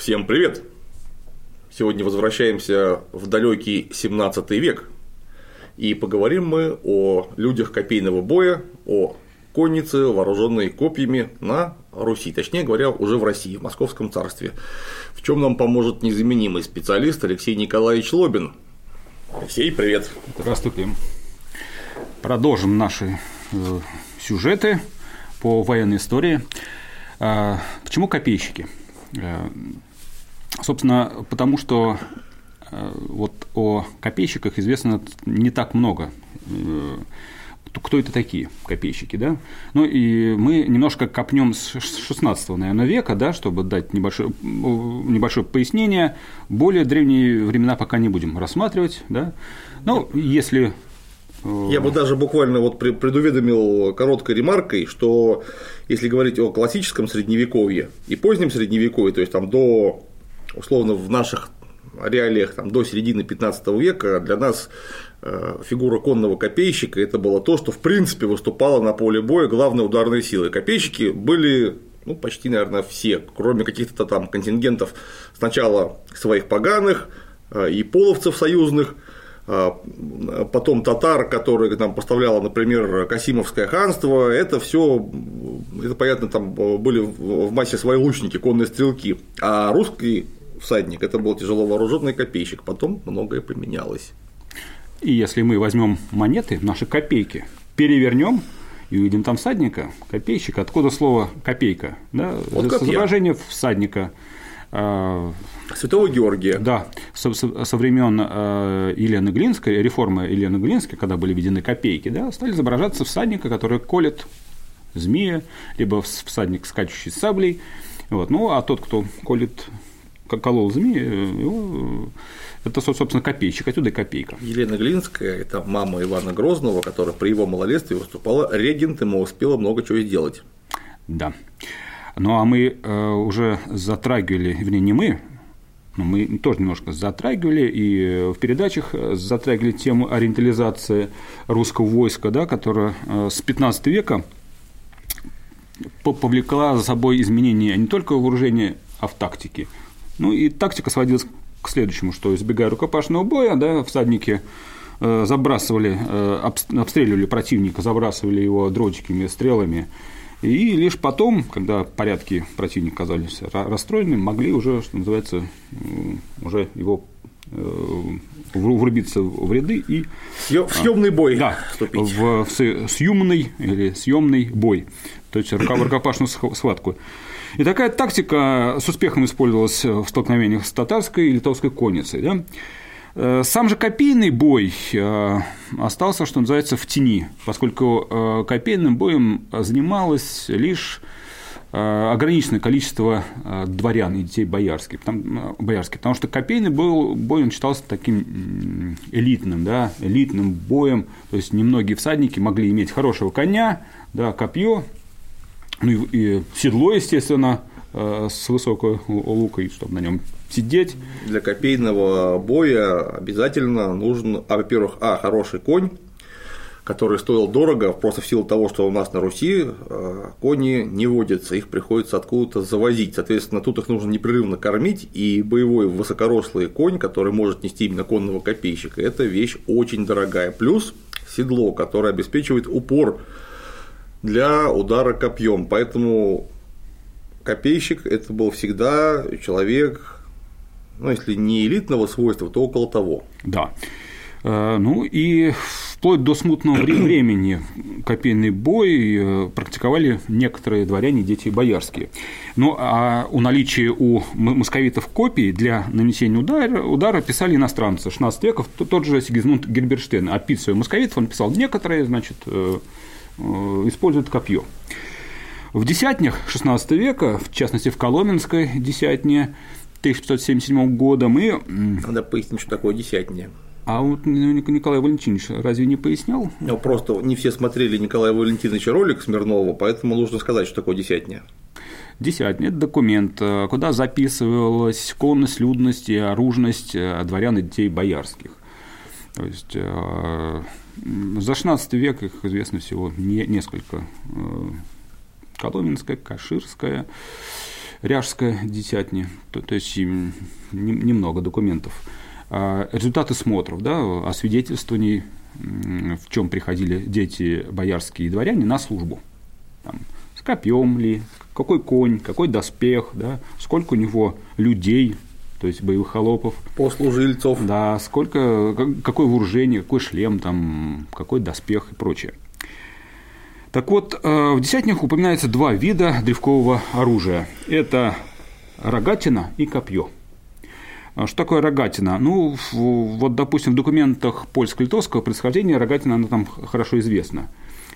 Всем привет! Сегодня возвращаемся в далекий 17 век, и поговорим мы о людях копейного боя, о коннице, вооруженной копьями на Руси, точнее говоря, уже в России, в Московском царстве. В чем нам поможет незаменимый специалист Алексей Николаевич Лобин. Алексей, привет. Здравствуйте. Продолжим наши э, сюжеты по военной истории. А, почему копейщики? Собственно, потому что э, вот о копейщиках известно не так много. Э, кто это такие копейщики, да? Ну и мы немножко копнем с 16 наверное, века, да, чтобы дать небольшое, небольшое пояснение. Более древние времена пока не будем рассматривать, да. Ну, если э, я бы даже буквально вот предуведомил короткой ремаркой, что если говорить о классическом средневековье и позднем средневековье, то есть там до условно в наших реалиях там, до середины 15 века для нас э, фигура конного копейщика это было то, что в принципе выступало на поле боя главной ударной силой. Копейщики были ну, почти, наверное, все, кроме каких-то там контингентов сначала своих поганых э, и половцев союзных, э, потом татар, которые там поставляло, например, Касимовское ханство, это все, это понятно, там были в массе свои лучники, конные стрелки, а русский всадник, это был тяжело вооруженный копейщик, потом многое поменялось. И если мы возьмем монеты, наши копейки, перевернем и увидим там всадника, копейщик, откуда слово копейка, да, вот изображение всадника. А, Святого Георгия. Да, со, со, со времен э, Елены Глинской, реформы Елены Глинской, когда были введены копейки, да, стали изображаться всадника, который колет змея, либо всадник, скачущий с саблей. Вот. Ну, а тот, кто колет колол змеи, его, это, собственно, копейщик, отсюда и копейка. Елена Глинская – это мама Ивана Грозного, которая при его малолетстве выступала регентом и успела много чего сделать. Да. Ну, а мы э, уже затрагивали, вернее, не мы, но мы тоже немножко затрагивали и в передачах затрагивали тему ориентализации русского войска, да, которая э, с 15 века повлекла за собой изменения не только вооружения, а в тактике. Ну и тактика сводилась к следующему, что избегая рукопашного боя, да, всадники э, забрасывали, э, обстреливали противника, забрасывали его дротиками, стрелами, и лишь потом, когда порядки противника казались расстроенными, могли уже, что называется, уже его э, врубиться в ряды и в съемный бой да, вступить. в съемный или съемный бой, то есть рукопашную схватку. И такая тактика с успехом использовалась в столкновениях с татарской и литовской конницей. Да? Э, сам же копейный бой э, остался, что называется, в тени, поскольку э, копейным боем занималось лишь ограниченное количество дворян и детей боярских, потому, боярских, потому что копейный был, бой он считался таким элитным, да, элитным боем, то есть немногие всадники могли иметь хорошего коня, да, копье, ну и, и седло, естественно, э, с высокой лукой, чтобы на нем сидеть. Для копейного боя обязательно нужен, а, во-первых, а, хороший конь, который стоил дорого, просто в силу того, что у нас на Руси э, кони не водятся, их приходится откуда-то завозить. Соответственно, тут их нужно непрерывно кормить, и боевой высокорослый конь, который может нести именно конного копейщика, это вещь очень дорогая. Плюс седло, которое обеспечивает упор для удара копьем. Поэтому копейщик это был всегда человек, ну, если не элитного свойства, то около того. Да. Э, ну и вплоть до смутного времени копейный бой э, практиковали некоторые дворяне, дети боярские. Ну а у наличия у московитов копий для нанесения удара, удара писали иностранцы 16 века, тот же Сигизмунд Герберштейн, описывая московитов, он писал некоторые, значит, Э, используют копье. В десятнях XVI века, в частности в Коломенской десятне 1577 года, мы… Надо пояснить, что такое десятня. А вот Николай Валентинович разве не пояснял? Ну, просто не все смотрели Николая Валентиновича ролик Смирнова, поэтому нужно сказать, что такое десятня. Десятня – это документ, э, куда записывалась конность, людность и оружность э, дворян и детей боярских. То есть за XVI век их известно всего не, несколько. Э, Коломенская, Каширская. Ряжская дитятни, то, то есть немного документов. А результаты смотров, да, освидетельствований, в чем приходили дети боярские и дворяне на службу. Там, с копьем ли, какой конь, какой доспех, да, сколько у него людей, то есть боевых холопов. Послужильцов. Да, сколько, какое вооружение, какой шлем, там, какой доспех и прочее. Так вот, э, в десятниках упоминается два вида древкового оружия. Это рогатина и копье. А что такое рогатина? Ну, вот, допустим, в документах польско-литовского происхождения рогатина, она там хорошо известна.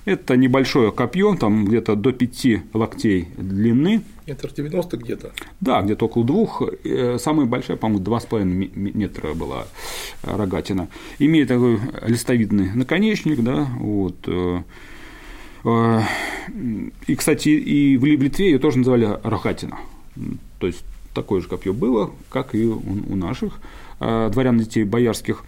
Это небольшое копье, там где-то до 5 локтей длины. Метр 90 где-то? Да, где-то около двух. Э, самая большая, по-моему, 2,5 метра была рогатина. Имеет такой листовидный наконечник, да, вот. Э, э, и, кстати, и в Литве ее тоже называли рогатина. То есть такое же копье было, как и у наших дворян детей боярских.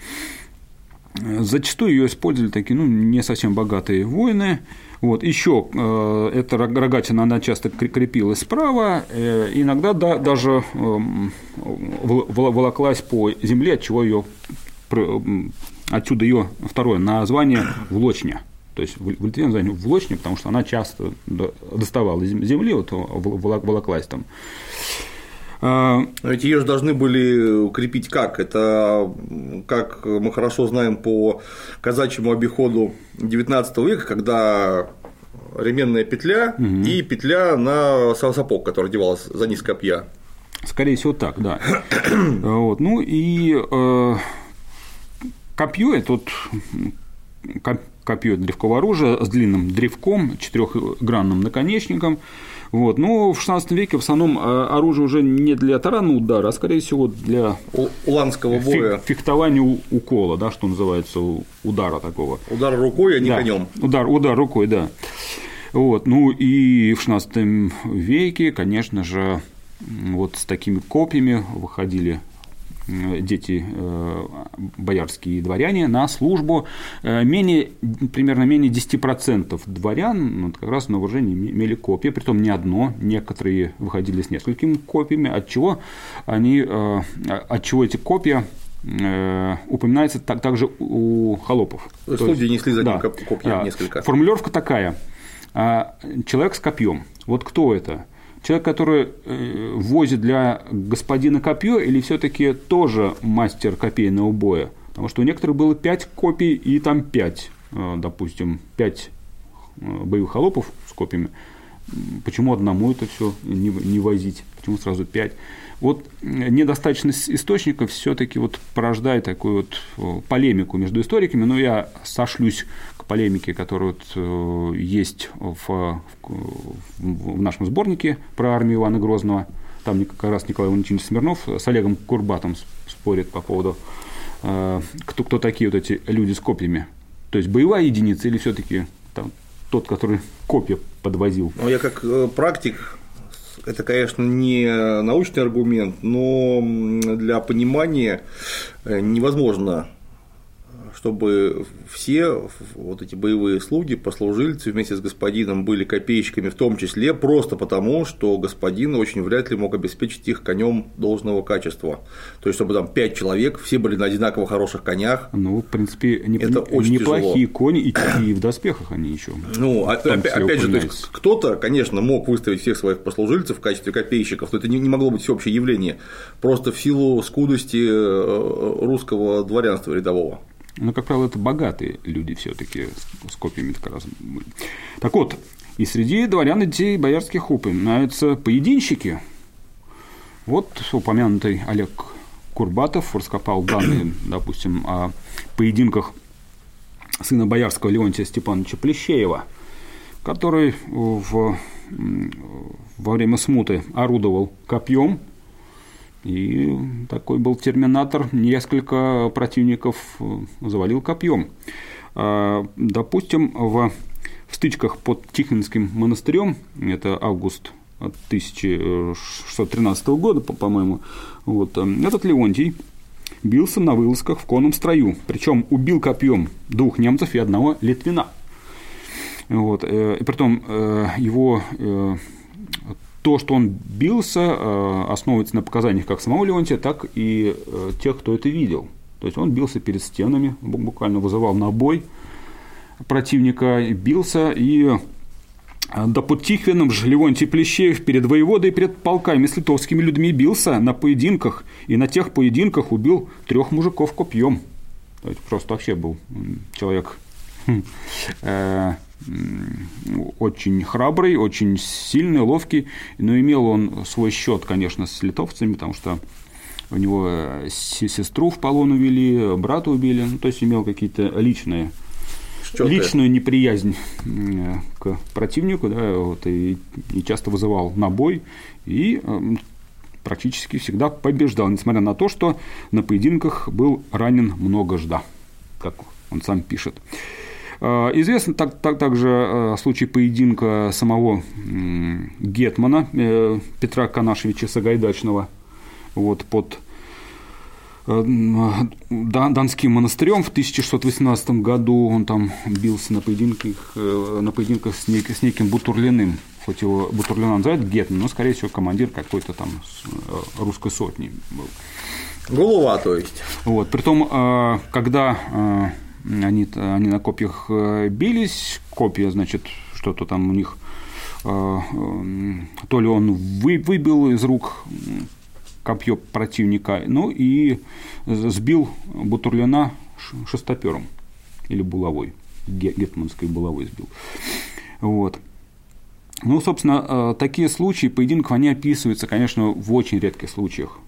Зачастую ее использовали такие, ну, не совсем богатые воины. Вот, еще э, эта рогатина, она часто крепилась справа, э, иногда да, даже э, волоклась по земле, от чего ее, отсюда ее второе название влочня. То есть в Литве название влочня, потому что она часто доставала земли, вот волоклась там. А, Но ведь ее же должны были укрепить как? Это, как мы хорошо знаем по казачьему обиходу XIX века, когда ременная петля угу. и петля на сапог, который одевалась за низ копья. Скорее всего, так, да. вот. Ну и э, копье это вот копье древкового оружия с длинным древком, четырехгранным наконечником. Вот. Но в XVI веке в основном э, оружие уже не для таранного удара, а скорее всего для уланского боя. Фехтования укола, да, что называется, удара такого. Удар рукой, а не да. конем. Удар, удар рукой, да. Вот. Ну и в XVI веке, конечно же, вот с такими копьями выходили дети э, боярские и дворяне на службу. Э, менее, примерно менее 10% дворян ну, как раз на вооружении имели копья, притом не одно, некоторые выходили с несколькими копьями, от чего, они, э, от чего эти копья упоминается так, также у холопов. То есть несли за ним да, копья несколько. Формулировка такая. Человек с копьем. Вот кто это? Человек, который э, возит для господина копье, или все-таки тоже мастер копейного боя? Потому что у некоторых было 5 копий и там 5, э, допустим, 5 э, боевых холопов с копьями. Почему одному это все не, не возить? Почему сразу 5? Вот недостаточность источников все-таки вот порождает такую вот полемику между историками, но я сошлюсь полемики, которая вот э, есть в, в нашем сборнике про армию Ивана Грозного. Там как раз Николай Валентинович Смирнов с Олегом Курбатом спорит по поводу, э, кто, кто такие вот эти люди с копьями. То есть боевая единица или все-таки тот, который копья подвозил? Ну, я как э, практик это, конечно, не научный аргумент, но для понимания невозможно чтобы все вот эти боевые слуги, послужильцы вместе с господином были копейщиками, в том числе просто потому, что господин очень вряд ли мог обеспечить их конем должного качества. То есть, чтобы там пять человек, все были на одинаково хороших конях. Ну, в принципе, не, это очень неплохие тяжело. кони, и, и в доспехах они еще. Ну, опять, опять же, то есть, кто-то, конечно, мог выставить всех своих послужильцев в качестве копейщиков, но это не, не могло быть всеобщее явление, просто в силу скудости э, русского дворянства рядового. Но, как правило, это богатые люди все-таки с копьями так раз были. Так вот, и среди дворян и детей боярских упоминаются поединщики. Вот упомянутый Олег Курбатов раскопал данные, допустим, о поединках сына боярского Леонтия Степановича Плещеева, который в, во время смуты орудовал копьем и такой был терминатор, несколько противников э, завалил копьем. А, допустим, в, стычках под Тихвинским монастырем, это август 1613 года, по-моему, вот, э, этот Леонтий бился на вылазках в конном строю, причем убил копьем двух немцев и одного литвина. Вот, э, и притом его то, что он бился, основывается на показаниях как самого Леонтия, так и тех, кто это видел. То есть он бился перед стенами, буквально вызывал на бой противника, бился и да под Тихвином же Левонтий Плещеев перед воеводой перед полками с литовскими людьми бился на поединках, и на тех поединках убил трех мужиков копьем. То есть просто вообще был человек хм, э, очень храбрый, очень сильный, ловкий, но имел он свой счет, конечно, с литовцами, потому что у него э, сестру в полон увели, брата убили, ну, то есть имел какие-то личные Счеты. личную неприязнь э, к противнику, да, вот, и, и часто вызывал на бой, и э, практически всегда побеждал, несмотря на то, что на поединках был ранен многожда, как он сам пишет. Известен так, так, также случай поединка самого Гетмана Петра Канашевича Сагайдачного вот, под э, Донским монастырем в 1618 году он там бился на поединках, э, на поединках с, нек, с неким Бутурлиным, хоть его Бутурлина называют Гетман, но, скорее всего, командир какой-то там э, русской сотни был. Голова, то есть. Вот, притом, когда они, они на копьях бились, копья, значит, что-то там у них то ли он выбил из рук копье противника, ну и сбил Бутурлина шестопером или булавой, гетманской булавой сбил. Вот. Ну, собственно, э, такие случаи поединков, они описываются, конечно, в очень редких случаях.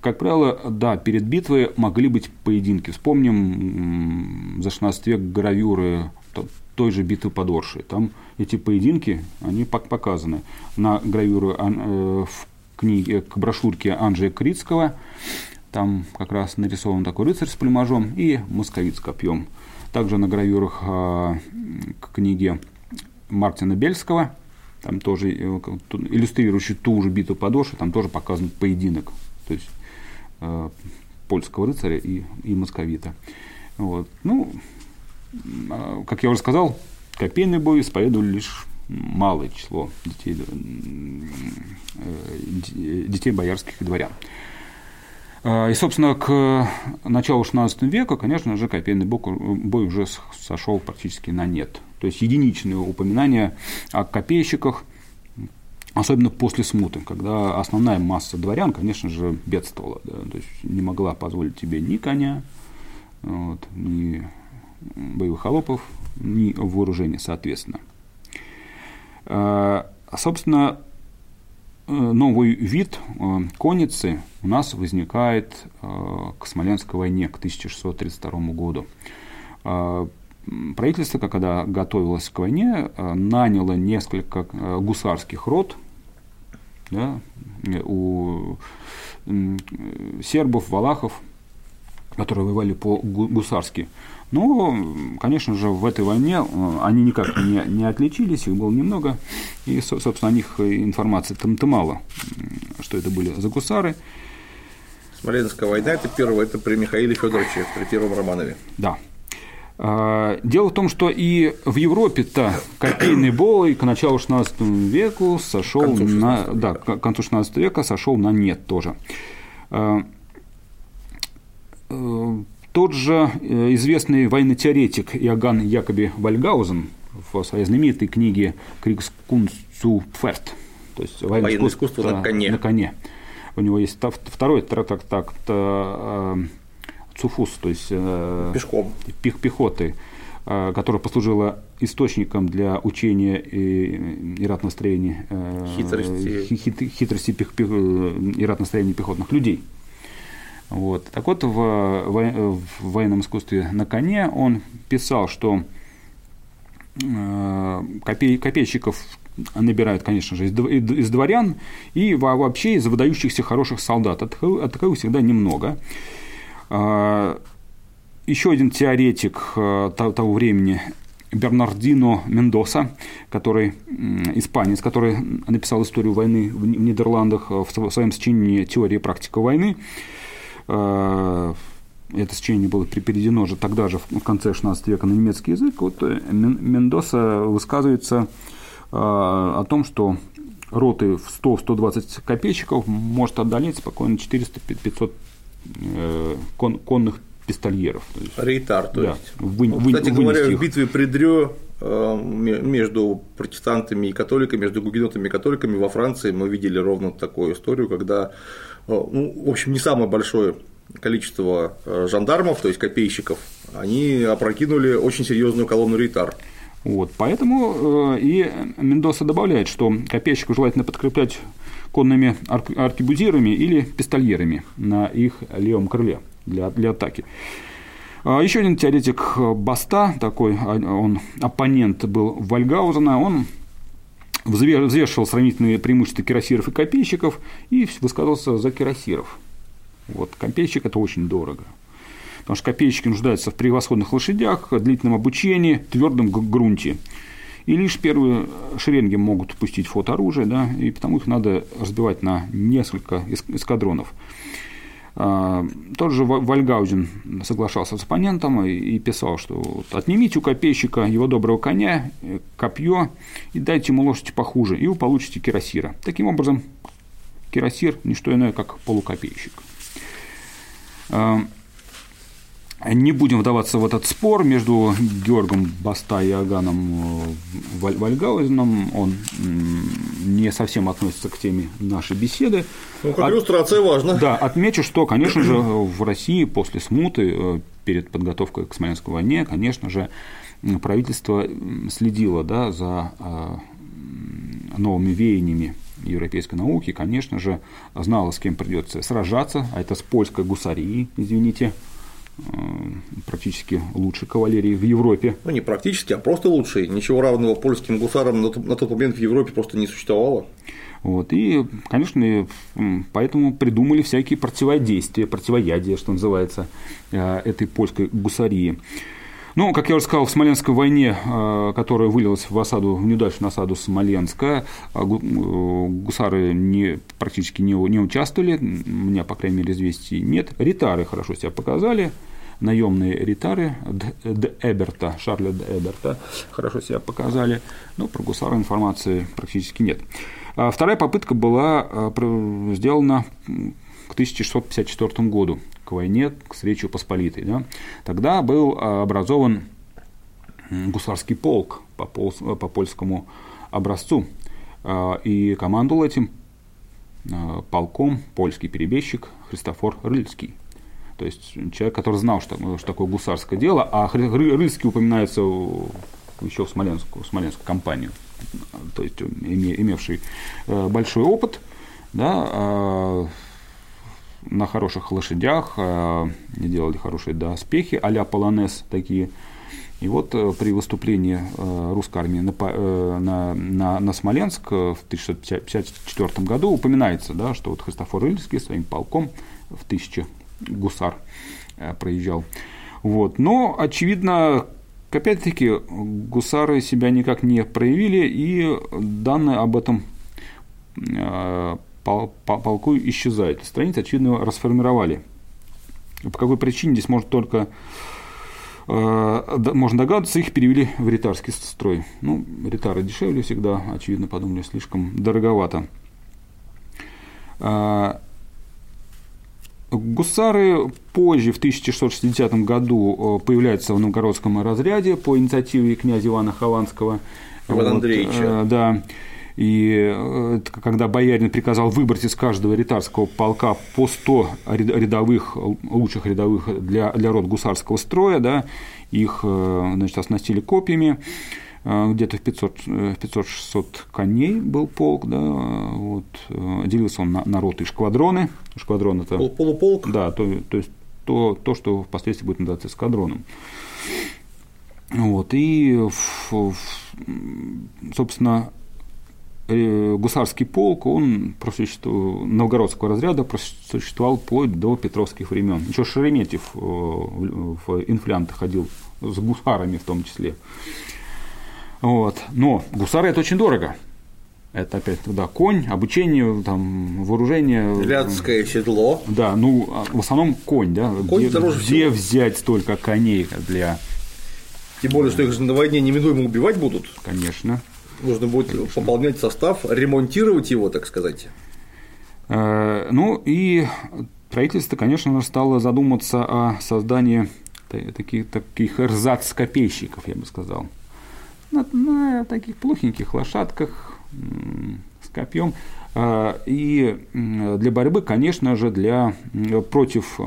Как правило, да, перед битвой могли быть поединки. Вспомним за 16 век гравюры той же битвы под Оршей. Там эти поединки, они показаны. На гравюры э, в книге, к брошюрке Анджея Крицкого. Там как раз нарисован такой рыцарь с племажом и московит с копьем. Также на гравюрах а, к книге Мартина Бельского, там тоже э, иллюстрирующий ту же битву подошвы, там тоже показан поединок, то есть польского рыцаря и, и московита. Вот. Ну, а, как я уже сказал, копейный бой исповедовали лишь малое число детей, э, детей боярских и дворян. И, собственно, к началу XVI века, конечно же, копейный бой уже сошел практически на нет. То есть единичные упоминания о копейщиках, особенно после смуты, когда основная масса дворян, конечно же, бедствовала. Да, то есть не могла позволить тебе ни коня, вот, ни боевых холопов, ни вооружения, соответственно. Э, собственно, э, новый вид э, конницы у нас возникает к Смоленской войне, к 1632 году. Правительство, когда готовилось к войне, наняло несколько гусарских рот да, у сербов, валахов, которые воевали по-гусарски. Но, конечно же, в этой войне э, они никак не, не отличились, их было немного, и, собственно, о них информации там-то мало, что это были за гусары. Смоленская война – это первое, это при Михаиле Федоровиче, при первом Романове. Да. А, дело в том, что и в Европе-то копейный бой к началу XVI века сошел на, да, к концу XVI века сошел на нет тоже. А, э, тот же э, известный военный теоретик Иоганн Якоби Вальгаузен в своей знаменитой книге «Крикскунст zu Pferd», то есть военное, военное искусство, искусство на, коне. на коне. У него есть второй трактат э, Цуфус, то есть э, Пешком. Пех, пехоты, которая послужила источником для учения и, и ратностроения хитрости, хит, хитрости пех, пех, и ратностроения пехотных людей. Вот. Так вот, в, в военном искусстве на коне он писал, что э, копей, копейщиков набирают, конечно же, из, дворян и вообще из выдающихся хороших солдат. А таковых всегда немного. А, еще один теоретик э, того времени Бернардино Мендоса, который испанец, который написал историю войны в Нидерландах в своем сочинении «Теория и практика войны», Э, это сочинение было переведено же тогда же, в конце XVI века, на немецкий язык, вот э, Мендоса высказывается э, о том, что роты в 100-120 копейщиков может одолеть спокойно 400-500 э, кон, конных пистольеров. То есть, Рейтар, то да, есть. Вы, ну, вы, кстати говоря, в битве при Дрё э, между протестантами и католиками, между гугенотами и католиками во Франции мы видели ровно такую историю, когда, э, ну, в общем, не самое большое количество э, жандармов, то есть копейщиков, они опрокинули очень серьезную колонну рейтар. Вот, поэтому и Мендоса добавляет, что копейщиков желательно подкреплять конными аркебузирами или пистольерами на их левом крыле для, для атаки. А, Еще один теоретик Баста, такой а, он оппонент был Вальгаузена, он взвешивал сравнительные преимущества кирасиров и копейщиков и высказался за кирасиров. Вот, копейщик – это очень дорого. Потому что копейщики нуждаются в превосходных лошадях, длительном обучении, твердом грунте. И лишь первые шеренги могут пустить фотооружие, да, и потому их надо разбивать на несколько эскадронов. А, тот же Вальгаузен соглашался с оппонентом и писал, что отнимите у копейщика его доброго коня, э, копье и дайте ему лошадь похуже, и вы получите кирасира. Таким образом, кирасир – не что иное, как полукопейщик. Не будем вдаваться в этот спор между Георгом Баста и Аганом э, Вальгаузеном. Он не совсем относится к теме нашей беседы. Ну, как От... иллюстрация важно. Да, отмечу, что, конечно же, в России после смуты, э, перед подготовкой к Смоленской войне, конечно же, правительство следило да, за э, новыми веяниями европейской науки, конечно же, знало, с кем придется сражаться, а это с польской гусарией, извините, практически лучшей кавалерии в Европе. Ну, не практически, а просто лучшей. Ничего равного польским гусарам на тот момент в Европе просто не существовало. Вот, и, конечно, поэтому придумали всякие противодействия, противоядия, что называется, э, этой польской гусарии. Ну, как я уже сказал, в Смоленской войне, э, которая вылилась в осаду, в неудачную осаду Смоленска, э, гусары не, практически не, не участвовали, у меня, по крайней мере, известий нет. Ритары хорошо себя показали, наемные ритары Д. Эберта, Шарля Д. Эберта хорошо себя показали, но про гусары информации практически нет. А вторая попытка была э, сделана к 1654 году к войне, к встрече Посполитой. Да? Тогда был а, образован гусарский полк по, пол, по польскому образцу, а, и командовал этим а, полком польский перебежчик Христофор Рыльский. То есть человек, который знал, что, что такое гусарское дело, а Рыльский упоминается еще в Смоленскую, в Смоленскую компанию, то есть имевший э, большой опыт, да, на хороших лошадях, э, делали хорошие доспехи, а-ля полонез такие. И вот э, при выступлении э, русской армии на, на, на, на Смоленск в 1654 году упоминается, да, что вот Христофор Ильский своим полком в тысячи гусар проезжал. Вот. Но, очевидно, опять-таки, гусары себя никак не проявили, и данные об этом полку исчезает. Страницы, очевидно, расформировали. По какой причине здесь может только э, можно догадываться, их перевели в ритарский строй. Ну, ритары дешевле всегда, очевидно, подумали, слишком дороговато. Э, гусары позже, в 1660 году, э, появляются в новгородском разряде по инициативе князя Ивана Хованского. Ивана вот, Андреевича. Да. И э, когда боярин приказал выбрать из каждого ритарского полка по 100 рядовых, лучших рядовых для, для рот гусарского строя, да, их э, значит, оснастили копьями, э, где-то в 500-600 500 коней был полк, да, вот, делился он на, на роты и шквадроны. Шквадрон это... Полуполк? Да, то, то есть то, то, что впоследствии будет называться эскадроном. Вот, и, собственно, гусарский полк, он новгородского разряда просуществовал вплоть до петровских времен. Еще Шереметьев э, в инфлянты ходил с гусарами в том числе. Вот. Но гусары это очень дорого. Это опять да, конь, обучение, там, вооружение. Рядское седло. Да, ну, а в основном конь, да. Конь где, дороже где всего. взять столько коней для. Тем более, что их же на войне неминуемо убивать будут. Конечно. Нужно будет пополнять состав, ремонтировать его, так сказать. Э, ну и правительство, конечно, стало задуматься о создании таких, таких эрзац-копейщиков, я бы сказал. На, на таких плохеньких лошадках с копьем. Э, и для борьбы, конечно же, для, против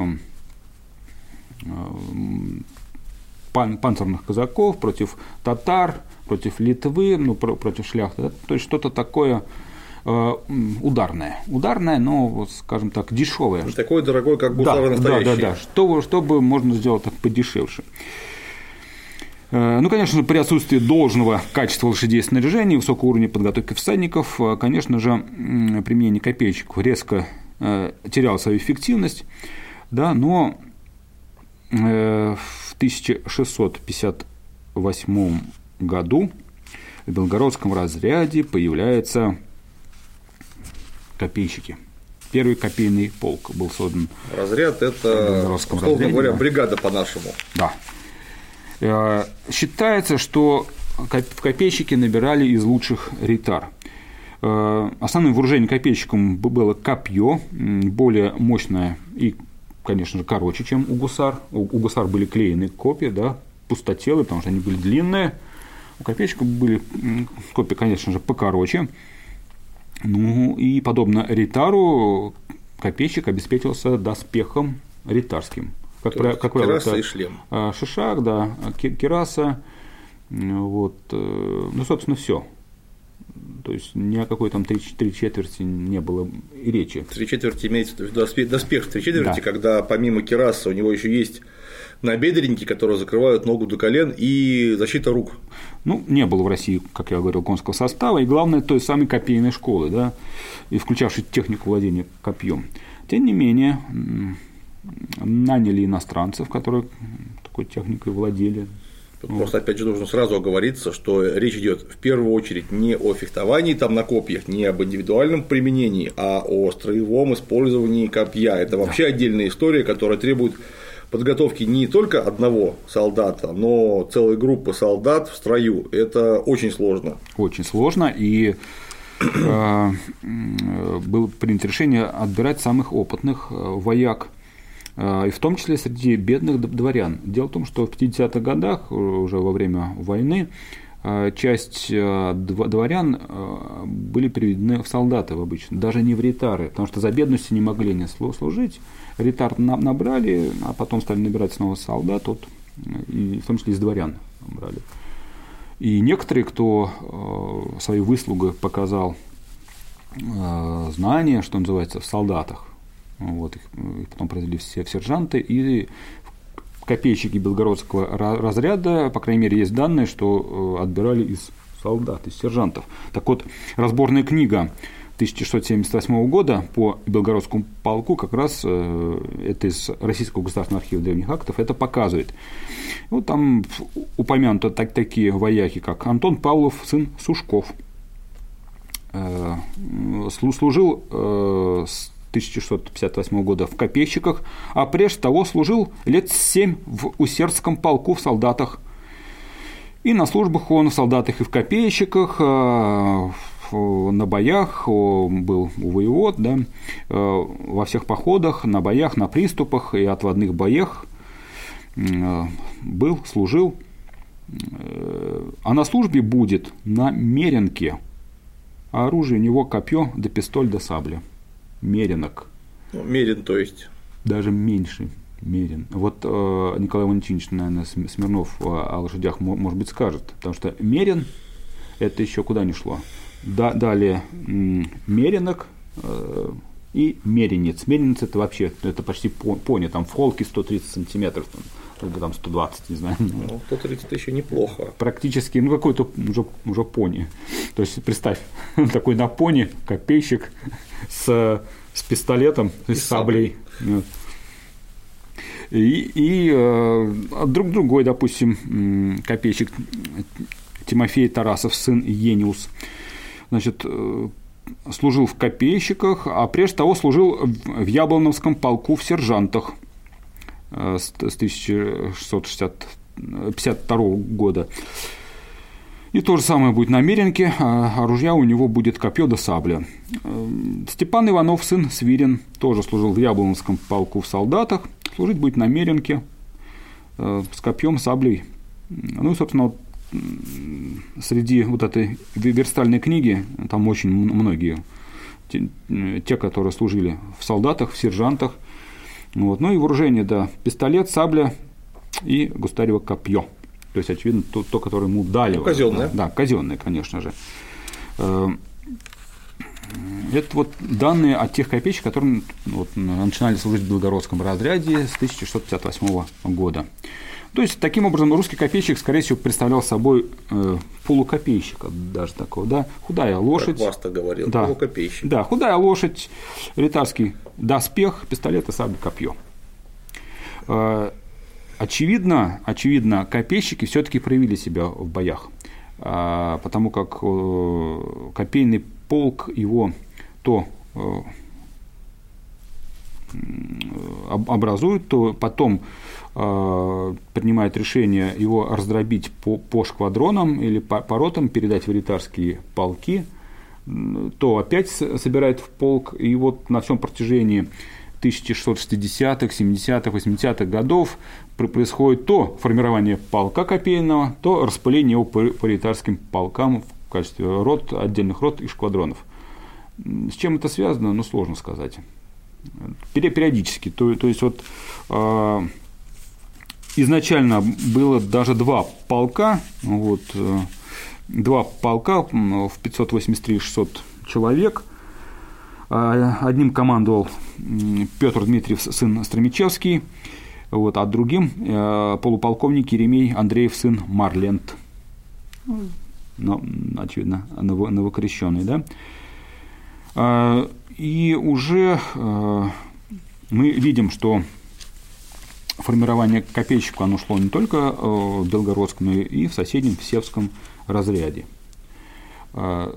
пан, панцирных казаков, против татар, против Литвы, ну, против шляхты. То есть что-то такое э, ударное. Ударное, но, вот, скажем так, дешевое. Такое дорогое, как гусары да, настоящие. Да, да, да. Что, чтобы можно сделать так подешевше. Э, ну, конечно же, при отсутствии должного качества лошадей снаряжения, высокого уровня подготовки всадников, э, конечно же, применение копеечек резко теряло свою эффективность, да, но 1658 году в Белгородском разряде появляются копейщики. Первый копейный полк был создан. Разряд – это, условно разряде, говоря, да. бригада по-нашему. Да. Э, считается, что в копейщики набирали из лучших ритар. Э, основным вооружением копейщикам было копье, более мощное и, конечно же, короче, чем у гусар. У гусар были клеены копья, да, пустотелые, потому что они были длинные. У копейщиков были копии, конечно же, покороче. Ну и подобно ритару, копейщик обеспечился доспехом ритарским. Как, про, как правило, это и шлем. А, шишак, да, кираса, вот, э, ну, собственно, все. То есть ни о какой там три, три четверти не было и речи. Три четверти имеется в виду доспех, доспех три четверти, да. когда помимо кераса у него еще есть набедренники, которые закрывают ногу до колен, и защита рук. Ну, не было в России, как я говорил, конского состава, и главное, той самой копейной школы, да, и включавшей технику владения копьем. Тем не менее, наняли иностранцев, которые такой техникой владели. Просто, опять же, нужно сразу оговориться, что речь идет в первую очередь не о фехтовании там на копьях, не об индивидуальном применении, а о строевом использовании копья. Это вообще отдельная история, которая требует подготовки не только одного солдата, но целой группы солдат в строю. Это очень сложно. Очень сложно, и э, было принято решение отбирать самых опытных э, вояк, э, и в том числе среди бедных дворян. Дело в том, что в 50-х годах, уже во время войны, часть дворян были приведены в солдаты обычно, даже не в ритары, потому что за бедностью не могли не служить, ретард набрали, а потом стали набирать снова солдат, вот, и в том числе из дворян брали. И некоторые, кто э, свои выслуги показал э, знания, что называется, в солдатах, вот, их, их потом произвели все в сержанты, и копейщики белгородского разряда, по крайней мере, есть данные, что э, отбирали из солдат, из сержантов. Так вот, разборная книга 1678 года по Белгородскому полку, как раз э, это из Российского государственного архива древних актов, это показывает. Вот там упомянуты так, такие вояки, как Антон Павлов, сын Сушков, э, служил с 1658 года в копейщиках, а прежде того служил лет семь в Усердском полку в солдатах. И на службах он в солдатах и в копейщиках, на боях, был воевод, да, э, во всех походах, на боях, на приступах и отводных боях э, был, служил. Э, а на службе будет на меренке, а оружие у него копье да пистоль да сабля. Меренок. Ну, мерен, то есть? Даже меньше мерен. Вот э, Николай Валентинович, наверное, Смирнов о лошадях, может быть, скажет, потому что мерен – это еще куда не шло. Да, далее меренок э, и меренец. Меренец это вообще, это почти пони, там в холке 130 сантиметров, там, или там 120, не знаю. Ну, 130 это еще неплохо. Практически, ну какой-то уже, уже пони. То есть представь, такой на пони, копейщик с, с пистолетом, и с саблей. И, и э, друг другой, допустим, копейщик Тимофей Тарасов, сын Ениус, значит, э, служил в копейщиках, а прежде того служил в Яблоновском полку в сержантах э, с 1652 года. И то же самое будет на Меренке, а ружья у него будет копье да сабля. Степан Иванов, сын Свирин, тоже служил в Яблонском полку в солдатах, служить будет на Меренке с копьем, саблей. Ну и, собственно, вот среди вот этой верстальной книги, там очень многие, те, те которые служили в солдатах, в сержантах, вот. Ну и вооружение, да, пистолет, сабля и густарево копье. То есть, очевидно, то, то которое ему дали. Ну, казенное. Да, казенное, конечно же. Э, это вот данные от тех копеечек, которые вот, начинали служить в Белгородском разряде с 1658 года. То есть, таким образом, русский копейщик, скорее всего, представлял собой э, полукопейщика даже такого, да, худая лошадь. Как Васта говорил, да, полукопейщик. Да, худая лошадь, ритарский доспех, пистолет и сабля, копье. Э, очевидно, очевидно, копейщики все-таки проявили себя в боях, э, потому как э, копейный полк его то э, образует, то потом э, принимает решение его раздробить по, по шквадронам или по, по ротам, передать в элитарские полки, то опять собирает в полк, и вот на всем протяжении 1660-х, 70-х, 80-х годов происходит то формирование полка копейного, то распыление его по, элитарским полкам в качестве рот, отдельных рот и шквадронов. С чем это связано, ну, сложно сказать периодически. То, то есть вот э, изначально было даже два полка, вот, э, два полка в 583-600 человек. А, одним командовал Петр Дмитриев, сын Стромичевский, вот, а другим э, полуполковник Еремей Андреев, сын Марлент. Ну, очевидно, новокрещенный, да. А, и уже э, мы видим, что формирование копейщика оно шло не только э, в Белгородском, но и в соседнем в Севском разряде. Э,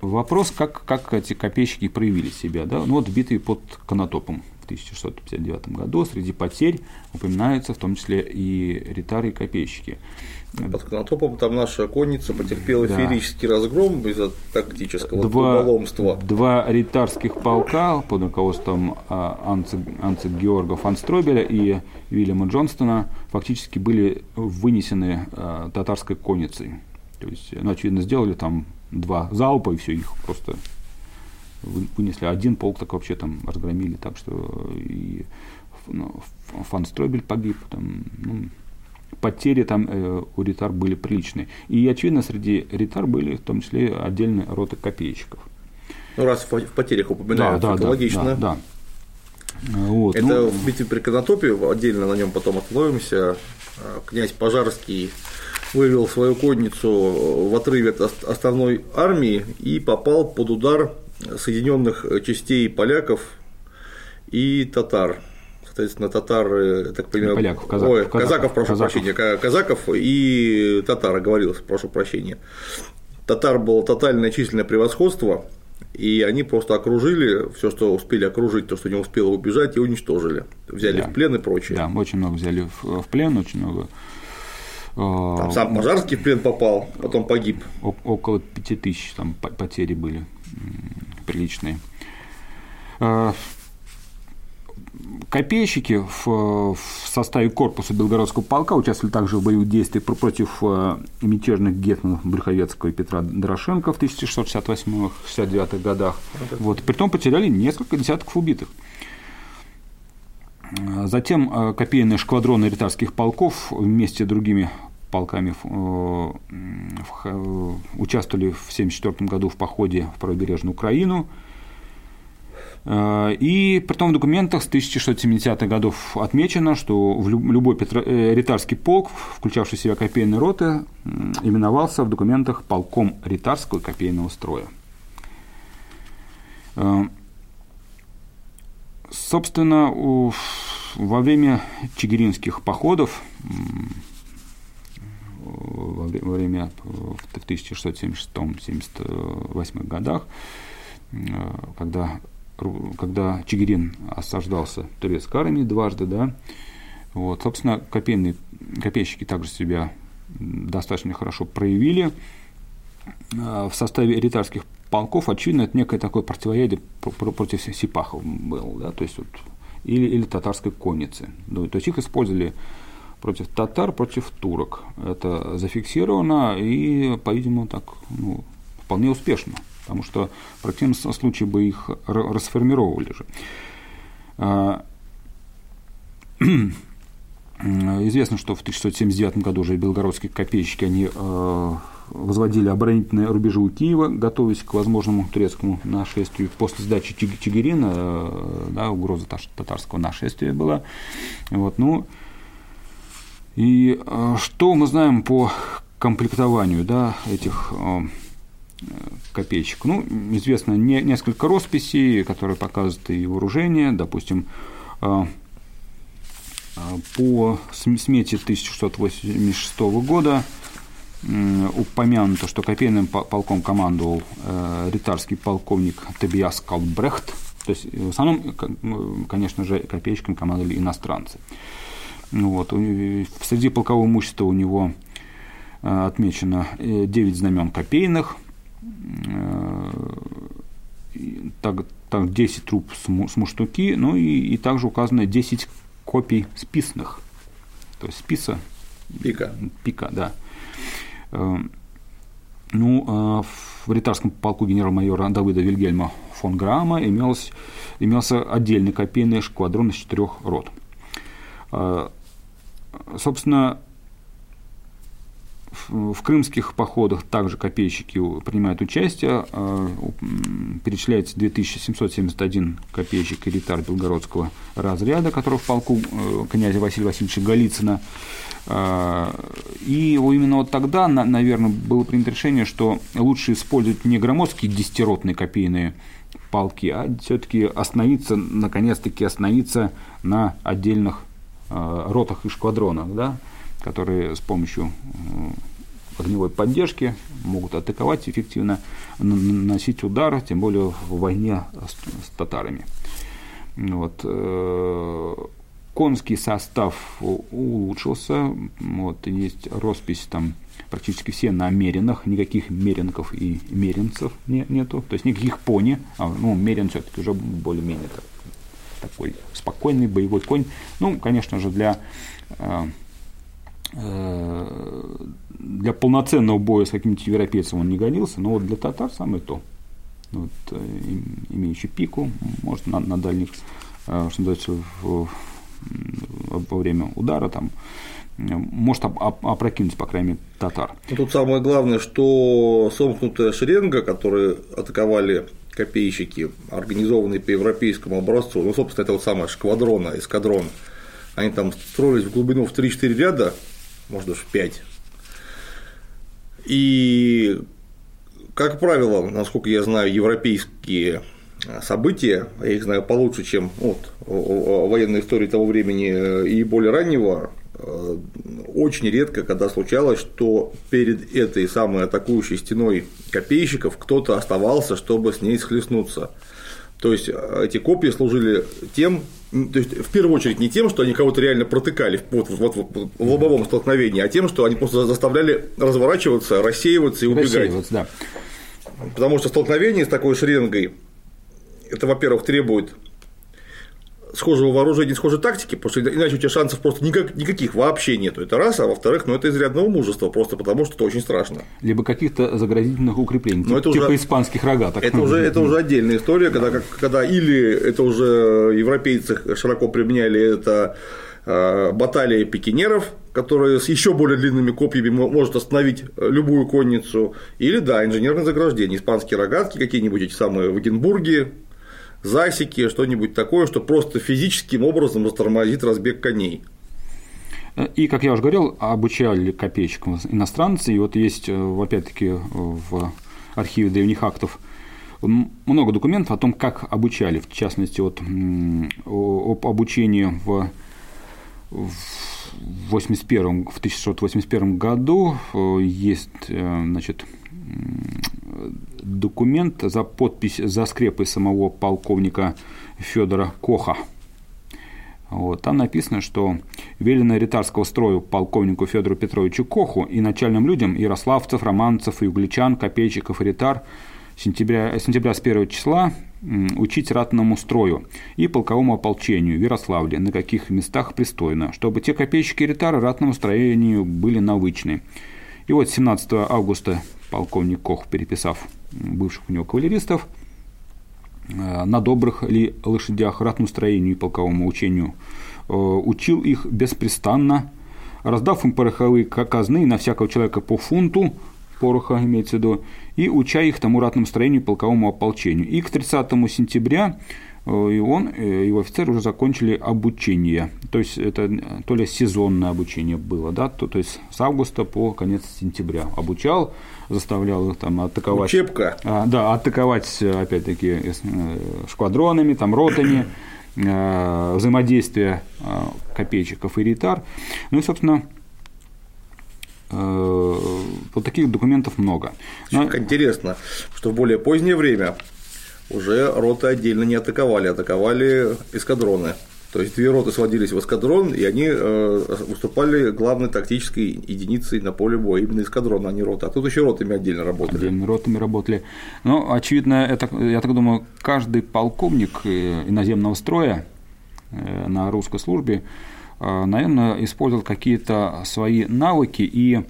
вопрос, как, как эти копейщики проявили себя. Да? Ну, вот битвы под Конотопом 1659 году среди потерь упоминаются в том числе и ритары и копейщики. Под Конотопом там наша конница потерпела да. феерический разгром из-за тактического два, дуболомства. Два ритарских полка под руководством а, Анци, Георга фон Стройбеля и Вильяма Джонстона фактически были вынесены а, татарской конницей. То есть, ну, очевидно, сделали там два залпа, и все, их просто вынесли. Один полк так вообще там разгромили, так что и ну, фон Стройбель погиб, там, ну, потери там э, у ритар были приличные. И, очевидно, среди ритар были в том числе отдельные роты копейщиков. Ну, раз в потерях упоминают, да, да, логично. Да, да. Вот, Это ну, в битве при Конотопе, отдельно на нем потом остановимся. Князь Пожарский вывел свою конницу в отрыве от основной армии и попал под удар соединенных частей поляков и татар соответственно, татар, так понимаю, поляков, казаков, ой, казаков, казаков, прошу казаков. прощения, казаков и татар, говорилось, прошу прощения. Татар было тотальное численное превосходство, и они просто окружили все, что успели окружить, то, что не успело убежать, и уничтожили. Взяли да. в плен и прочее. Да, очень много взяли в плен, очень много. Э, там сам Пожарский в плен попал, потом погиб. Около пяти тысяч там потери были приличные. Э, Копейщики в, составе корпуса Белгородского полка участвовали также в боевых действиях против э, мятежных гетманов Брюховецкого и Петра Дорошенко в 1668-69 годах. Вот, притом потеряли несколько десятков убитых. Затем э, копейные шквадроны ритарских полков вместе с другими полками э, участвовали в 1974 году в походе в правобережную Украину – Э, и при том в документах с 1670-х годов отмечено, что любой. Э, ритарский полк, включавший в себя копейные роты, именовался в документах полком ритарского копейного строя. Э, собственно, во время чигиринских походов время в 1676-78 годах, когда когда Чигирин осаждался турецкой армией дважды, да, вот, собственно, копейные, копейщики также себя достаточно хорошо проявили. В составе ритарских полков, очевидно, это некое такое противоядие против сипахов был, да, то есть вот, или, или татарской конницы. Ну, то есть их использовали против татар, против турок. Это зафиксировано и, по-видимому, так ну, вполне успешно, потому что в противном случае бы их расформировали же. А, известно, что в 1679 году уже белгородские копейщики они а, возводили оборонительные рубежи у Киева, готовясь к возможному турецкому нашествию. После сдачи Чигирина э, да, угроза татарского нашествия была. Вот, ну, и э, что мы знаем по комплектованию да, этих э, копеечек? Ну, известно не, несколько росписей, которые показывают и вооружение, допустим, по смете 1686 года упомянуто, что копейным полком командовал э, ритарский полковник Тобиас Калбрехт. То есть, в основном, конечно же, копеечками командовали иностранцы. Ну вот. Среди полкового имущества у него э, отмечено 9 э, знамен копейных, так, так 10 труб с муштуки, ну и, и также указано 10 копий списных. То есть списа. Пика. Пика, да. Ну, а в ритарском полку генерал-майора Давыда Вильгельма фон Грамма имелся, имелся отдельный копейный шквадрон из четырех рот. Э, собственно, в крымских походах также копейщики принимают участие. Э, перечисляется 2771 копейщик элитар белгородского разряда, который в полку э, князя Василия Васильевича Голицына. Э, и именно вот тогда, наверное, было принято решение, что лучше использовать не громоздкие десятиротные копейные полки, а все-таки остановиться, наконец-таки остановиться на отдельных ротах и шквадронах, да, которые с помощью огневой поддержки могут атаковать эффективно, наносить удар, тем более в войне с, с татарами. Вот. Э, конский состав улучшился, вот, есть роспись там практически все на меринах, никаких меринков и меринцев не, нету, то есть никаких пони, а, ну, мерин все-таки уже более-менее такой спокойный боевой конь, ну, конечно же, для э, Э, для полноценного боя с каким-нибудь европейцем он не годился, но вот для татар самое то. Вот, э, имеющий пику, может на, на дальних, что называется, в, во время удара там, может опрокинуть, по крайней мере, татар. Тут самое главное, что сомкнутая шеренга, которые атаковали копейщики, организованные по европейскому образцу, ну, собственно, это вот самая шквадрона, эскадрон, они там строились в глубину в 3-4 ряда, может даже в 5. И, как правило, насколько я знаю, европейские а, события, я их знаю получше, чем вот, военной истории того времени э, и более раннего, э, очень редко, когда случалось, что перед этой самой атакующей стеной копейщиков кто-то оставался, чтобы с ней схлестнуться. То есть э, эти копии служили тем, то есть в первую очередь не тем, что они кого-то реально протыкали вот, вот, вот, в лобовом столкновении, а тем, что они просто заставляли разворачиваться, рассеиваться и убегать. Рассеиваться, да. Потому что столкновение с такой шеренгой, это, во-первых, требует схожего вооружения, схожей тактики, потому что иначе у тебя шансов просто никак, никаких вообще нету. Это раз, а во-вторых, ну это изрядного мужества, просто потому что это очень страшно. Либо каких-то заградительных укреплений, Но типа, это уже, испанских рогаток. Это уже, это уже отдельная история, когда, когда или это уже европейцы широко применяли это э, баталии пикинеров, которые с еще более длинными копьями может остановить любую конницу, или, да, инженерное заграждение, испанские рогатки, какие-нибудь эти самые Вагенбурги, засеки, что-нибудь такое, что просто физическим образом растормозит разбег коней. И, как я уже говорил, обучали копейщикам иностранцы, и вот есть, э, опять-таки, в архиве древних актов много документов о том, как обучали, в частности, вот, об обучении в, в 81, в 1681 году э, есть э, значит, документ за подпись, за скрепой самого полковника Федора Коха. Вот, там написано, что велено ритарского строю полковнику Федору Петровичу Коху и начальным людям ярославцев, романцев и угличан, копейщиков и ритар сентября, сентября с 1 числа учить ратному строю и полковому ополчению в Ярославле, на каких местах пристойно, чтобы те копейщики и ритары ратному строению были навычны. И вот 17 августа полковник Кох, переписав бывших у него кавалеристов, э, на добрых ли лошадях ратному строению и полковому учению э, учил их беспрестанно, раздав им пороховые казны на всякого человека по фунту, пороха имеется в виду, и уча их тому ратному строению и полковому ополчению. И к 30 сентября и он, и его офицеры уже закончили обучение. То есть это то ли сезонное обучение было, да, то, то есть с августа по конец сентября обучал, заставлял их там атаковать. Учебка. А, да, атаковать, опять-таки, э, шквадронами, там, ротами, э, взаимодействие копейщиков и ритар. Ну и, собственно, вот таких документов много. Но... Интересно, что в более позднее время уже роты отдельно не атаковали, атаковали эскадроны. То есть две роты сводились в эскадрон, и они э, выступали главной тактической единицей на поле боя, именно эскадрон, а не рота. А тут еще ротами отдельно работали. Отдельно ротами работали. Ну, очевидно, это, я так думаю, каждый полковник э, иноземного строя э, на русской службе, наверное, использовал какие-то свои навыки и,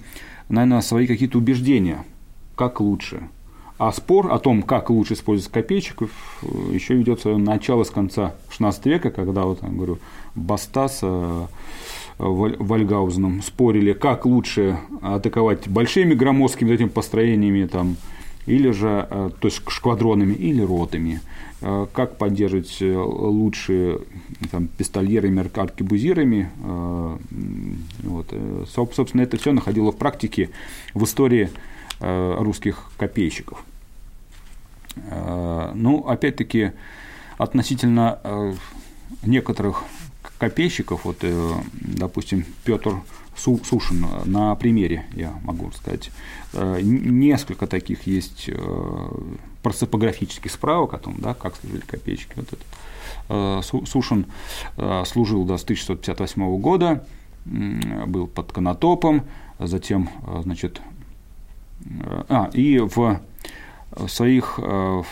наверное, свои какие-то убеждения, как лучше – а спор о том, как лучше использовать копейщиков, еще ведется начало с конца XVI века, когда, вот, я говорю, Бастас э, Вальгаузеном спорили, как лучше атаковать большими громоздкими этими построениями, там, или же, э, то есть шквадронами, или ротами, э, как поддерживать лучше там, пистольерами, аркебузирами. Вот. Собственно, это все находило в практике в истории Э, русских копейщиков. Э, ну, опять-таки, относительно э, некоторых копейщиков, вот, допустим, Петр Сушин на примере, я могу сказать, несколько таких есть парсопографических справок о том, да, как служили копейщики. Вот этот. Сушин служил до 1658 года, был под Конотопом, затем, значит, а, и в своих в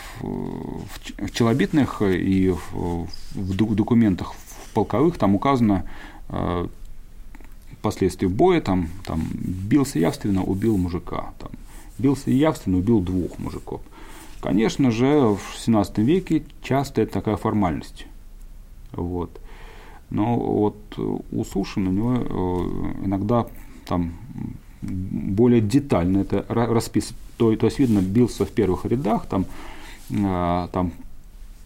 челобитных и в документах в полковых там указано последствия боя, там, там бился явственно, убил мужика, там, бился явственно, убил двух мужиков. Конечно же, в XVII веке часто это такая формальность. Вот. Но вот у Сушина у него иногда там более детально это расписано. То, то есть, видно, бился в первых рядах, там, а, там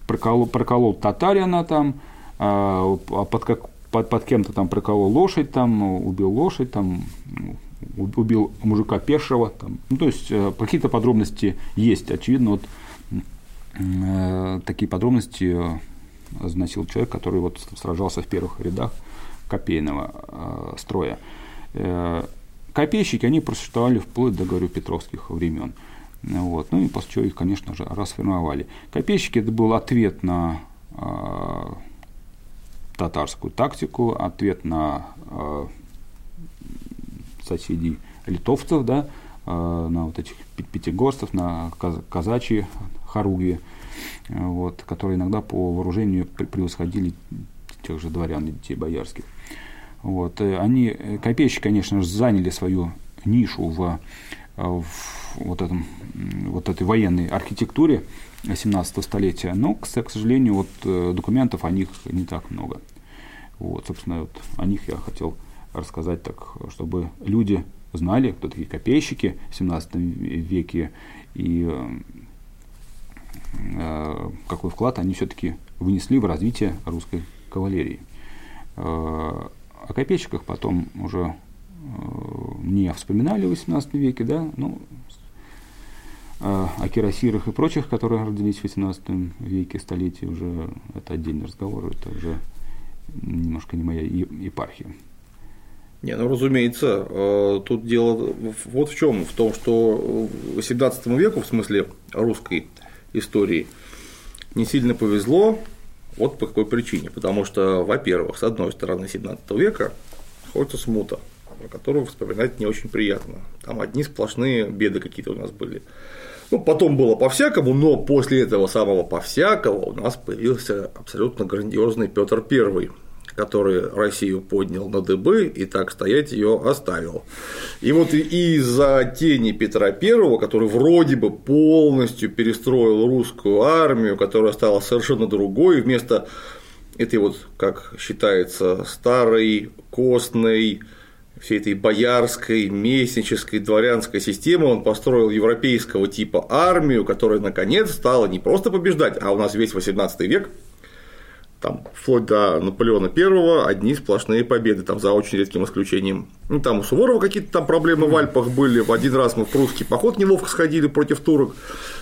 проколол, проколол татарина, там, а под, как, под, под кем-то там проколол лошадь, там, убил лошадь, там, убил мужика пешего. Там. Ну, то есть, э, какие-то подробности есть. Очевидно, вот э, такие подробности заносил человек, который вот сражался в первых рядах копейного э, строя. Копейщики, они просуществовали вплоть до, говорю, петровских времен. Вот. Ну и после чего их, конечно же, расформовали. Копейщики – это был ответ на э, татарскую тактику, ответ на э, соседей литовцев, да, э, на вот этих пятигорцев, на казачьи хоругви, вот, которые иногда по вооружению превосходили тех же дворян детей боярских. Вот. Э, они, э, копейщики, конечно же, заняли свою нишу в, э, в вот, этом, вот этой военной архитектуре 17 столетия, но, к, сожалению, вот, документов о них не так много. Вот, собственно, вот о них я хотел рассказать так, чтобы люди знали, кто такие копейщики в 17 веке и какой вклад они все-таки внесли в развитие русской кавалерии. О копейщиках потом уже э, не вспоминали в XVIII веке, да, ну, э, о кирасирах и прочих, которые родились в XVIII веке, столетии, уже это отдельный разговор, это уже немножко не моя епархия. Не, ну разумеется, э, тут дело вот в чем, в том, что в XVII веку, в смысле русской истории, не сильно повезло Вот по какой причине. Потому что, во-первых, с одной стороны 17 века находится смута, про которую вспоминать не очень приятно. Там одни сплошные беды какие-то у нас были. Ну, потом было по-всякому, но после этого самого по-всякого у нас появился абсолютно грандиозный Петр I, который Россию поднял на дыбы и так стоять ее оставил. И вот из-за тени Петра I, который вроде бы полностью перестроил русскую армию, которая стала совершенно другой, вместо этой вот, как считается, старой, костной, всей этой боярской, местнической, дворянской системы он построил европейского типа армию, которая наконец стала не просто побеждать, а у нас весь 18 век там, вплоть до Наполеона Первого одни сплошные победы, там, за очень редким исключением. Ну, там у Суворова какие-то там проблемы в Альпах были. В один раз мы в прусский поход неловко сходили против турок.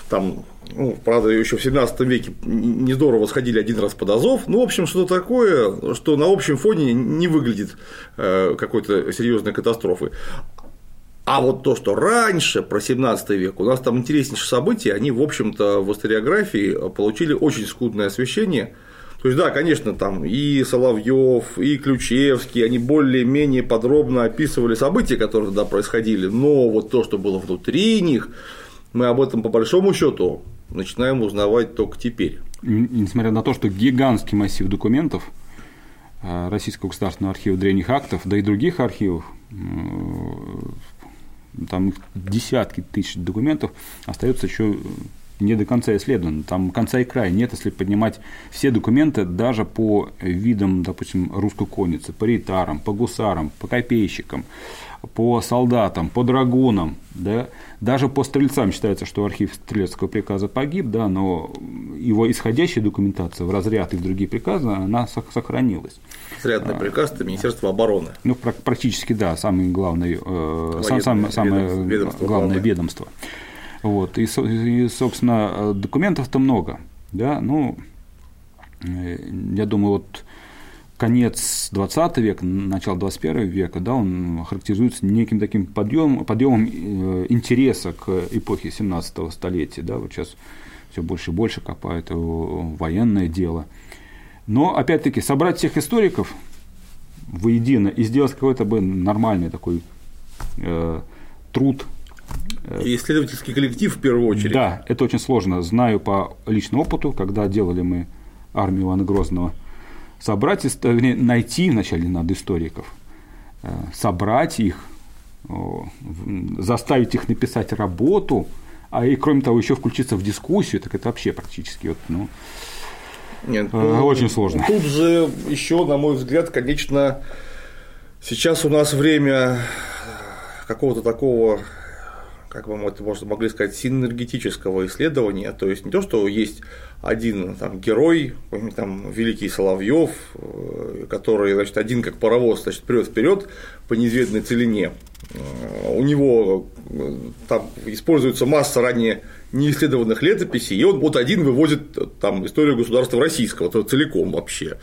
Там, ну, правда, еще в 17 веке не здорово сходили один раз под Азов. Ну, в общем, что такое, что на общем фоне не выглядит э, какой-то серьезной катастрофы. А вот то, что раньше, про 17 век, у нас там интереснейшие события, они, в общем-то, в историографии получили очень скудное освещение – то есть, да, конечно, там и Соловьев, и Ключевский, они более-менее подробно описывали события, которые тогда происходили, но вот то, что было внутри них, мы об этом по большому счету начинаем узнавать только теперь. Несмотря на то, что гигантский массив документов э, Российского государственного архива древних актов, да и других архивов, э, там десятки тысяч документов, остается еще не до конца исследовано. Там конца и края нет, если поднимать все документы даже по видам, допустим, русской конницы, по рейтарам, по гусарам, по копейщикам, по солдатам, по драгунам, да, даже по стрельцам считается, что архив стрелецкого приказа погиб, да, но его исходящая документация в разряд и в другие приказы, она сохранилась. Разрядный а, приказ – это Министерство обороны. Ну, практически, да, самое главное, э, сам, сам, самое ведомство, главное ведомство. Вот, и, и, собственно, документов-то много. Да? Ну, я думаю, вот конец 20 века, начало 21 века, да, он характеризуется неким таким подъемом, подъемом э, интереса к эпохе 17 столетия. Да? Вот сейчас все больше и больше копают военное дело. Но, опять-таки, собрать всех историков воедино и сделать какой-то бы нормальный такой э, труд и исследовательский коллектив в первую очередь. Да, это очень сложно. Знаю по личному опыту, когда делали мы армию Ивана Грозного, собрать, вернее, найти вначале надо историков, э, собрать их, заставить их написать работу, а и кроме того еще включиться в дискуссию, так это вообще практически вот, ну, Нет, э, ну, очень сложно. Тут же еще, на мой взгляд, конечно, сейчас у нас время какого-то такого как вам это можно могли сказать, синергетического исследования, то есть не то, что есть один там, герой, там, великий Соловьев, э, который, значит, один как паровоз, значит, прет вперед по неизведанной целине. Э, у него э, там используется масса ранее неисследованных летописей, и он вот один выводит там историю государства российского, то целиком вообще.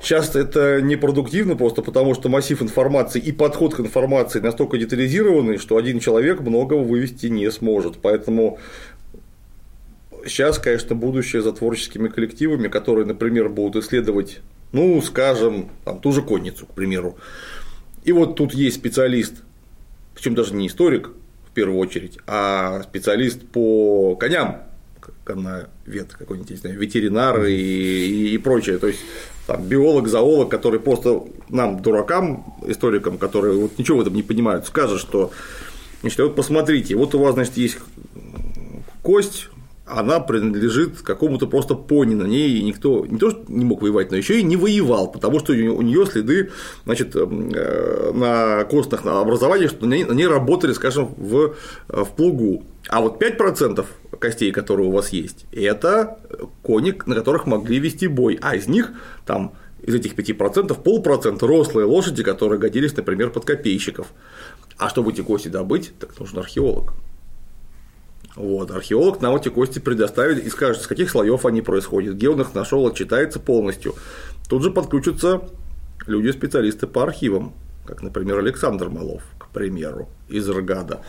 Сейчас это непродуктивно просто потому, что массив информации и подход к информации настолько детализированный, что один человек многого вывести не сможет. Поэтому сейчас, конечно, будущее за творческими коллективами, которые, например, будут исследовать, ну, скажем, там, ту же конницу, к примеру. И вот тут есть специалист, причем даже не историк в первую очередь, а специалист по коням, коновед какой-нибудь, не знаю, ветеринар и, и, и прочее. То есть там, биолог, зоолог, который просто нам, дуракам, историкам, которые вот ничего в этом не понимают, скажет, что значит, вот посмотрите, вот у вас, значит, есть кость, она принадлежит какому-то просто пони на ней, и никто не то, что не мог воевать, но еще и не воевал, потому что у нее следы значит, э, на костных образованиях, что они, они работали, скажем, в, в плугу. А вот 5% костей, которые у вас есть, это кони, на которых могли вести бой, а из них там из этих 5% полпроцента рослые лошади, которые годились, например, под копейщиков. А чтобы эти кости добыть, так нужен археолог. Вот, археолог нам эти кости предоставит и скажет, с каких слоев они происходят, где он их нашел, отчитается полностью. Тут же подключатся люди-специалисты по архивам, как, например, Александр Малов, к примеру, из РГАДа.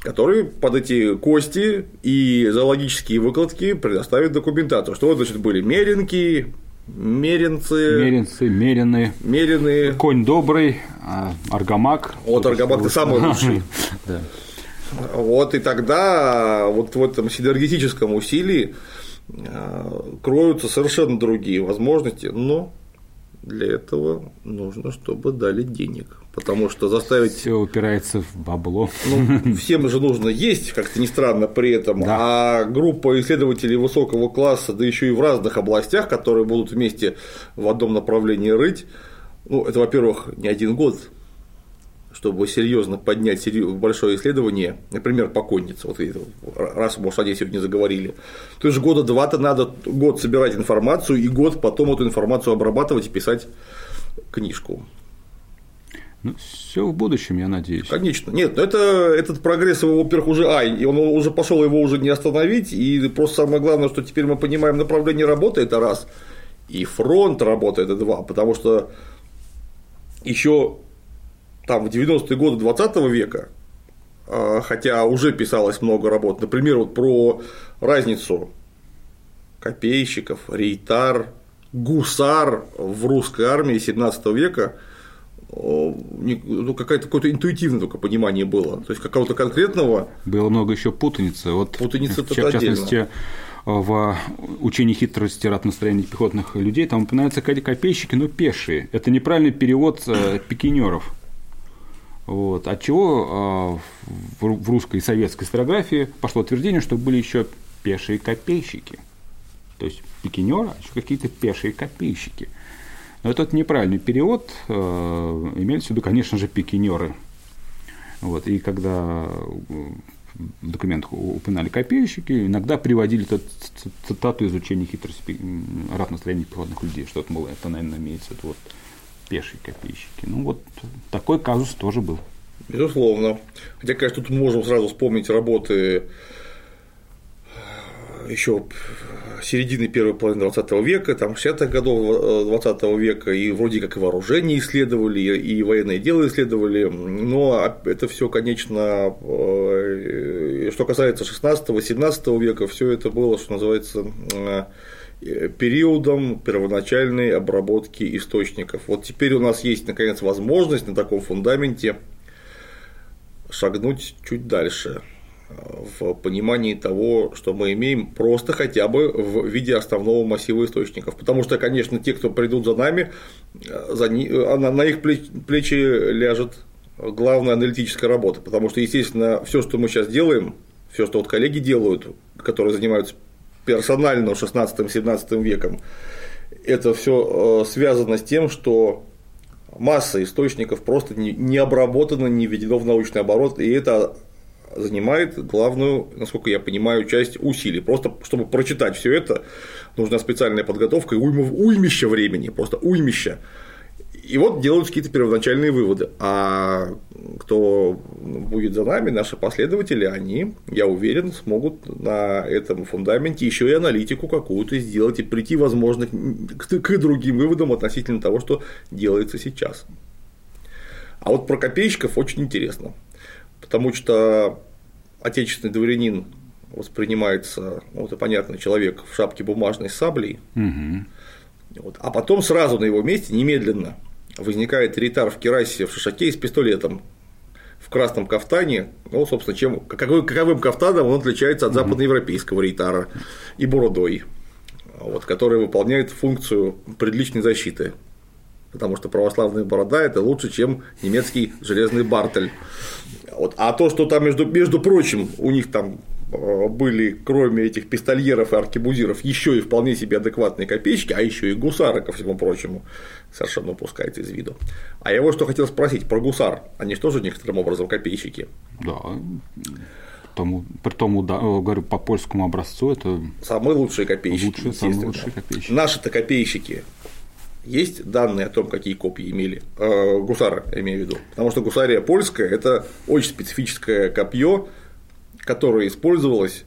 который под эти кости и зоологические выкладки предоставит документацию. Что вот, значит, были меренки, меренцы, Меренцы, мерены, мерены. конь добрый, а, аргамак. Вот аргамак ты самый лучший. Да. Вот и тогда вот в этом синергетическом усилии э, кроются совершенно другие возможности, но для этого нужно, чтобы дали денег. Потому что заставить Все упирается в бабло. Ну, всем же нужно есть, как-то не странно при этом, а группа исследователей высокого класса, да еще и в разных областях, которые будут вместе в одном направлении рыть, ну, это, во-первых, не один год, чтобы серьезно поднять большое исследование, например, по коннице, вот раз мы о ней сегодня заговорили, то есть года два-то надо год собирать информацию и год потом эту информацию обрабатывать и писать книжку. Ну, все в будущем, я надеюсь. Конечно. Нет, ну это, этот прогресс его, во-первых, уже ай, и он уже пошел, его уже не остановить. И просто самое главное, что теперь мы понимаем направление работы, это раз. И фронт работает, это два. Потому что еще там в 90-е годы 20 века, а, хотя уже писалось много работ, например, вот про разницу копейщиков, рейтар, гусар в русской армии 17 века, ну, какое-то какое-то интуитивное только понимание было. То есть какого-то конкретного Было много еще путаницы. Вот, Путаница в в частности, в учении хитрости ратностроения пехотных людей там упоминаются ко- копейщики, но пешие. Это неправильный перевод э, пикинеров. Вот. От чего э, в ру- в русской и советской историографии пошло утверждение, что были еще пешие копейщики. То есть пикинеры, а еще какие-то пешие копейщики. Но этот неправильный перевод, э, имеется в виду, конечно же, пикинеры. Вот, и когда э, в документах упоминали копейщики, иногда приводили цитату из учения хитрости м, ратностроения пехотных людей, что это, мол, это, наверное, имеется виду вот пешие копейщики. Ну, вот такой казус тоже был. Безусловно. Хотя, конечно, тут можем сразу вспомнить работы еще середины первой половины 20 века, там 60-х годов 20 века, и вроде как и вооружение исследовали, и военное дело исследовали, но это все, конечно, э, что касается 16-17 века, все это было, что называется, э, периодом первоначальной обработки источников. Вот теперь у нас есть, наконец, возможность на таком фундаменте шагнуть чуть дальше э, в понимании того, что мы имеем просто хотя бы в виде основного массива источников. Потому что, конечно, те, кто придут за нами, э, за э, на их плеч- плечи ляжет главная аналитическая работа. Потому что, естественно, все, что мы сейчас делаем, все, что вот коллеги делают, которые занимаются персонально 16-17 веком, это все связано с тем, что масса источников просто не, обработана, не введено в научный оборот, и это занимает главную, насколько я понимаю, часть усилий. Просто чтобы прочитать все это, нужна специальная подготовка и уйма, уймища времени, просто уймища. И вот делаются какие-то первоначальные выводы. А кто будет за нами, наши последователи, они, я уверен, смогут на этом фундаменте еще и аналитику какую-то сделать и прийти, возможно, к другим выводам относительно того, что делается сейчас. А вот про копейщиков очень интересно, потому что отечественный дворянин воспринимается, ну, это понятно, человек в шапке бумажной с саблей, Мгм. вот. А потом сразу на его месте, немедленно, возникает ритар в керасе в шишаке и с пистолетом в красном кафтане, ну, собственно, чем, какой, каковым кафтаном он отличается от западноевропейского рейтара и бородой, вот, который выполняет функцию предличной защиты. Потому что православная борода это лучше, чем немецкий железный бартель. Вот. А то, что там, между, между прочим, у них там были, кроме этих пистольеров и аркебузиров, еще и вполне себе адекватные копеечки, а еще и гусары, ко всему прочему, совершенно упускается из виду. А я вот что хотел спросить про гусар. Они же тоже некоторым образом копейщики. Да. Тому, при том, уда- э, говорю, по польскому образцу это Самые лучшие копейщики. лучшие, самые лучшие копейщики. Наши-то копейщики. Есть данные о том, какие копья имели? Э, гусары, я имею в виду. Потому что гусария польская – это очень специфическое копье, которое использовалось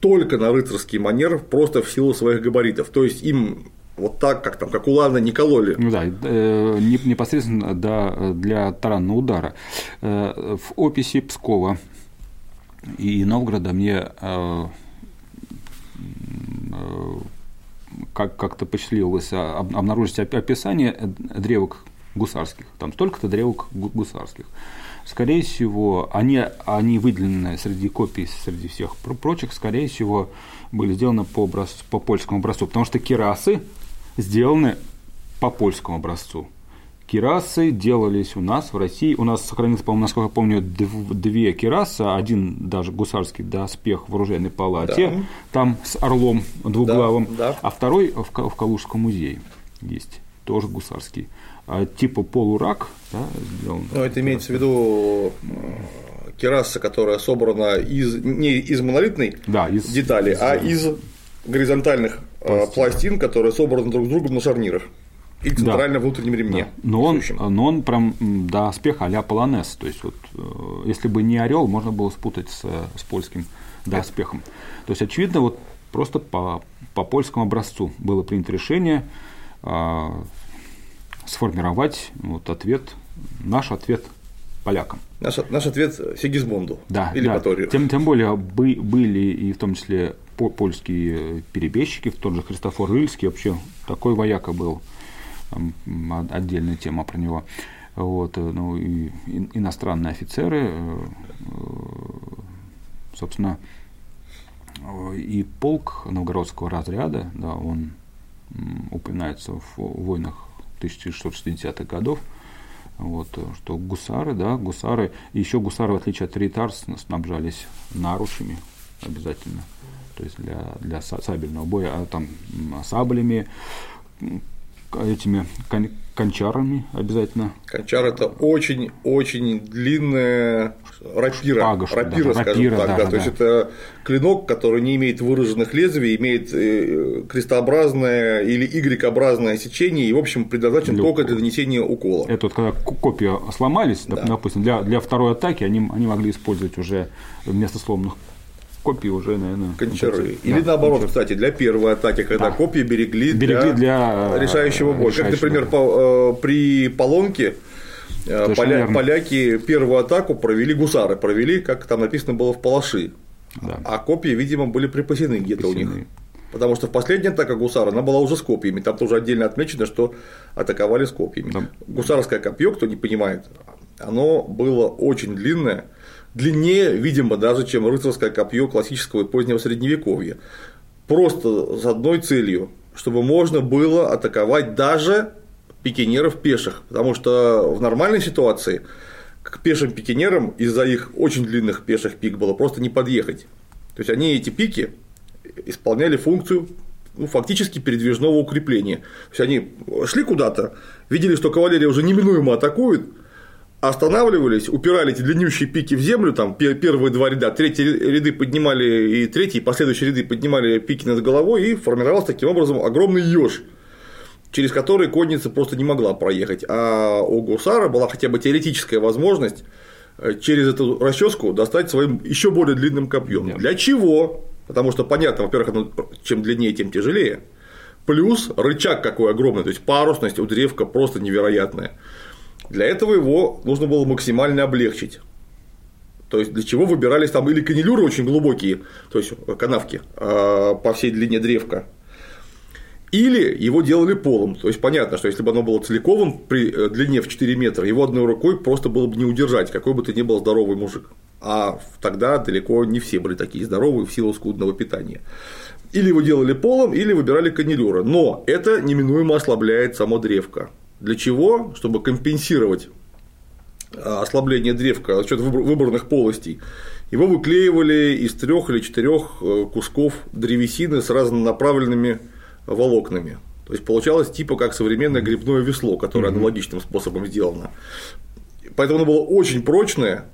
только на рыцарский манер, просто в силу своих габаритов. То есть им вот так, как там, как Улана не кололи. Ну да, э, не- непосредственно да, для таранного удара. Э, В описи Пскова и Новгорода мне э, э, как- как-то посчастливилось об- обнаружить оп- описание древок гусарских. Там столько-то древок гу- гусарских. Скорее всего, они, они выделены среди копий, среди всех про- прочих, скорее всего, были сделаны по, образ- по польскому образцу, потому что кирасы сделаны по польскому образцу. Кирасы делались у нас в России. У нас сохранилось, по-моему, насколько я помню, дв- две кирасы. Один даже гусарский доспех в оружейной палате, Да. там с орлом двуглавым, Да, да. а второй в Калужском музее есть, тоже гусарский. А, типа полурак, да, сделан. Ну, это имеется в виду э, кераса, которая собрана из, не из монолитной Да, из- детали, из- а из горизонтальных э, Пластин. пластин, которые собраны друг с другом на шарнирах и Да. центрально внутреннем ремне. Но он, но он прям м, доспех а-ля полонез. То есть, вот, э, если бы не орел, можно было спутать с, с польским доспехом. То есть, очевидно, вот просто по, по польскому образцу было принято решение а, сформировать вот, ответ, наш ответ полякам. Наш, наш ответ Сигизмунду Да, или да. Баторию. Тем, тем более бы- были и в том числе по- польские перебежчики, в тот же Христофор Ильский, вообще такой вояка был, отдельная тема про него. Вот, э, ну, и ин- иностранные офицеры, э, э, собственно, и полк новгородского разряда, да, он упоминается в войнах 1660-х годов, вот, что гусары, да, гусары, еще гусары, в отличие от ритар, сн- снабжались наручами обязательно, то есть для, для са- сабельного боя, а там саблями, этими кон- кончарами обязательно. Кончар это очень-очень длинная рапира, Шпага, рапира, да, скажем рапира, так, да, да, да, то есть да. это клинок, который не имеет выраженных лезвий, имеет э, крестообразное или Y-образное сечение и, в общем, предназначен Для только укола. для нанесения укола. Это вот когда ко- копья сломались, доп- допустим, для, для второй атаки они, они могли использовать уже вместо сломанных копий уже, наверное, Кончары. Или да, наоборот, кончары. кстати, для первой атаки, когда Да. копья берегли, Берегли для, э, решающего боя. Как, решающего например, боя. по- э, при Полонке э, поля- поляки первую атаку провели гусары, провели, как там написано было в Палаши. Да. А копья, видимо, были припасены где-то у них. Припасены. Потому что в последняя атака гусара, она была уже с копьями. Там тоже отдельно отмечено, что атаковали с копьями. Да. Гусарское копье, кто не понимает, оно было очень длинное, длиннее, видимо, даже, чем рыцарское копье классического и позднего средневековья. Просто с одной целью, чтобы можно было атаковать даже пикинеров пеших. Потому что в нормальной ситуации к пешим пикинерам из-за их очень длинных пеших пик было просто не подъехать. То есть они эти пики исполняли функцию ну, фактически передвижного укрепления. То есть они шли куда-то, видели, что кавалерия уже неминуемо атакует, останавливались, упирали эти длиннющие пики в землю, там пе- первые два ряда, третьи ряды поднимали и третьи, и последующие ряды поднимали пики над головой, и формировался таким образом огромный еж, через который конница просто не могла проехать. А у гусара была хотя бы теоретическая возможность э, через эту расческу достать своим еще более длинным копьем. Для чего? Потому что понятно, во-первых, оно чем длиннее, тем тяжелее. Плюс рычаг какой огромный, то есть парусность у древка просто невероятная. Для этого его нужно было максимально облегчить. То есть для чего выбирались там или канилюры очень глубокие, то есть канавки э, по всей длине древка, или его делали полом. То есть понятно, что если бы оно было целиковым при э, длине в 4 метра, его одной рукой просто было бы не удержать, какой бы ты ни был здоровый мужик. А тогда далеко не все были такие здоровые в силу скудного питания. Или его делали полом, или выбирали канилюра. Но это неминуемо ослабляет само древко. Для чего? Чтобы компенсировать а, ослабление древка за счет выбор- выбранных полостей. Его выклеивали из трех или четырех э, кусков древесины с разнонаправленными волокнами. То есть получалось типа как современное грибное весло, которое аналогичным способом сделано. Поэтому оно было очень прочное.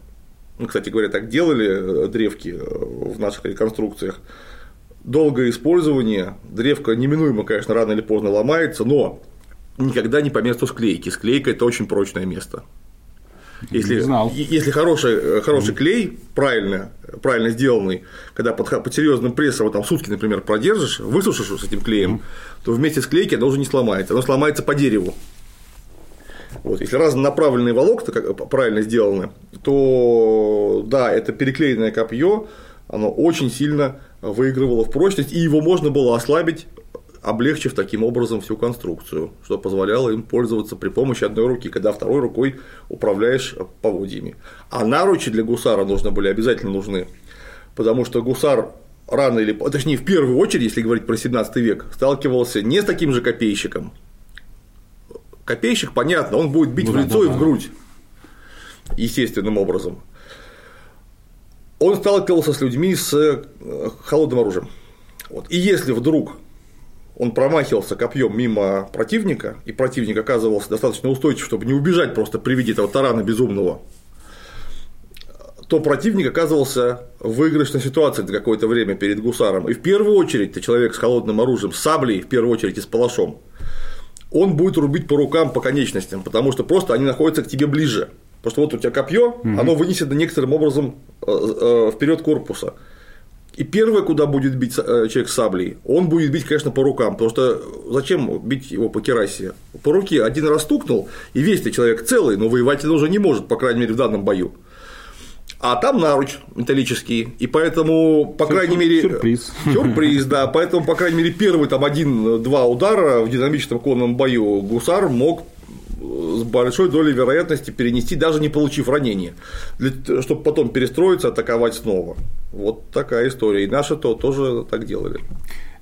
Ну, кстати говоря, так делали э, древки э, в наших реконструкциях. Долгое использование, древко неминуемо, конечно, рано или поздно ломается, но никогда не по месту склейки. Склейка это очень прочное место. Если, знал. если хороший, э, хороший клей, правильно, правильно сделанный, когда под, под серьезным прессом его там сутки, например, продержишь, высушишь с этим клеем, то вместе с клейкой оно уже не сломается, оно сломается по дереву. Вот, если разнонаправленные волокна как правильно сделаны, то да, это переклеенное копье, оно очень сильно выигрывало в прочность, и его можно было ослабить облегчив таким образом всю конструкцию, что позволяло им пользоваться при помощи одной руки, когда второй рукой управляешь поводьями. А наручи для гусара нужны были обязательно нужны, потому что гусар рано или точнее в первую очередь, если говорить про 17 век, сталкивался не с таким же копейщиком. Копейщик, понятно, он будет бить ну, в лицо да, и в грудь естественным образом. Он сталкивался с людьми с э, холодным оружием. Вот. И если вдруг он промахивался копьем мимо противника, и противник оказывался достаточно устойчив, чтобы не убежать просто при виде этого тарана безумного, то противник оказывался в выигрышной ситуации на какое-то время перед гусаром. И в первую очередь ты человек с холодным оружием, с саблей, в первую очередь и с палашом, он будет рубить по рукам, по конечностям, потому что просто они находятся к тебе ближе. Потому что вот у тебя копье, угу. оно вынесено некоторым образом э, э, вперед корпуса. И первое, куда будет бить э, человек саблей, он будет бить, конечно, по рукам, потому что зачем бить его по керасе? По руке один раз стукнул, и весь ты человек целый, но воевать он уже не может, по крайней мере, в данном бою. А там наруч металлический, и поэтому, по крайней мере, сюрприз. Сюрприз, да. Поэтому, по крайней мере, первый там один-два удара в динамическом конном бою гусар мог с большой долей вероятности перенести, даже не получив ранения, для, чтобы потом перестроиться, атаковать снова. Вот такая история. И наши то тоже так делали.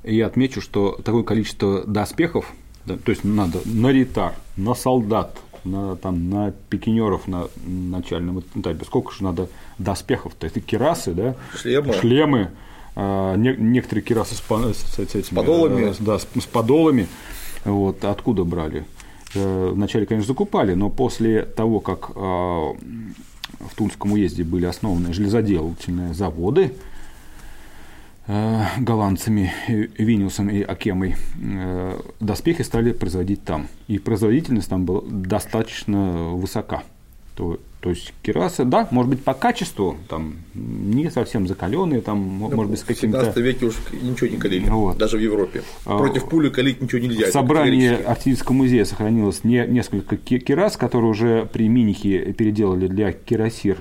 Я отмечу, что такое количество доспехов, да, то есть надо на ритар, на солдат, на, там, на пикинеров на начальном этапе, сколько же надо доспехов, то есть кирасы, да, шлемы, шлемы а, не, некоторые кирасы с, с, с, этими, с подолами, да, с, с подолами, вот, откуда брали? Э, вначале, конечно, закупали, но после того, как э, в Тульском уезде были основаны железоделательные заводы э, голландцами Виниусом и Акемой, доспехи стали производить там. И производительность там была достаточно высока. То, то есть кераса, да, может быть, по качеству там не совсем закаленные, там, ну, может быть, с каким-то. В 17 веке уж ничего не калили, вот. даже в Европе. А, Против пули калить ничего нельзя. В собрании Артиллерийского музея сохранилось не, несколько керас, которые уже при Минихе переделали для керасир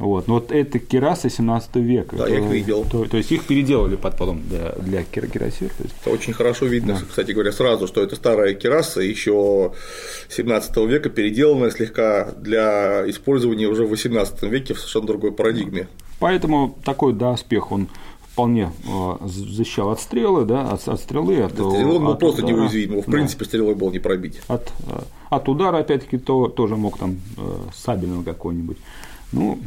вот. Но вот это керасы 17 века. Да, я их видел. То, то есть их переделали под потом для, для керасир. То есть... Это очень хорошо видно, да. кстати говоря, сразу, что это старая кераса еще 17 века, переделанная слегка для использования уже в 18 веке в совершенно другой парадигме. Поэтому такой да, успех он вполне э, защищал от стрелы, да, от, от стрелы. От, стрелы был просто удара, неуязвим, его в да. принципе стрелой был не пробить. От, э, от удара, опять-таки, то, тоже мог там э, сабельного какой-нибудь. Ну,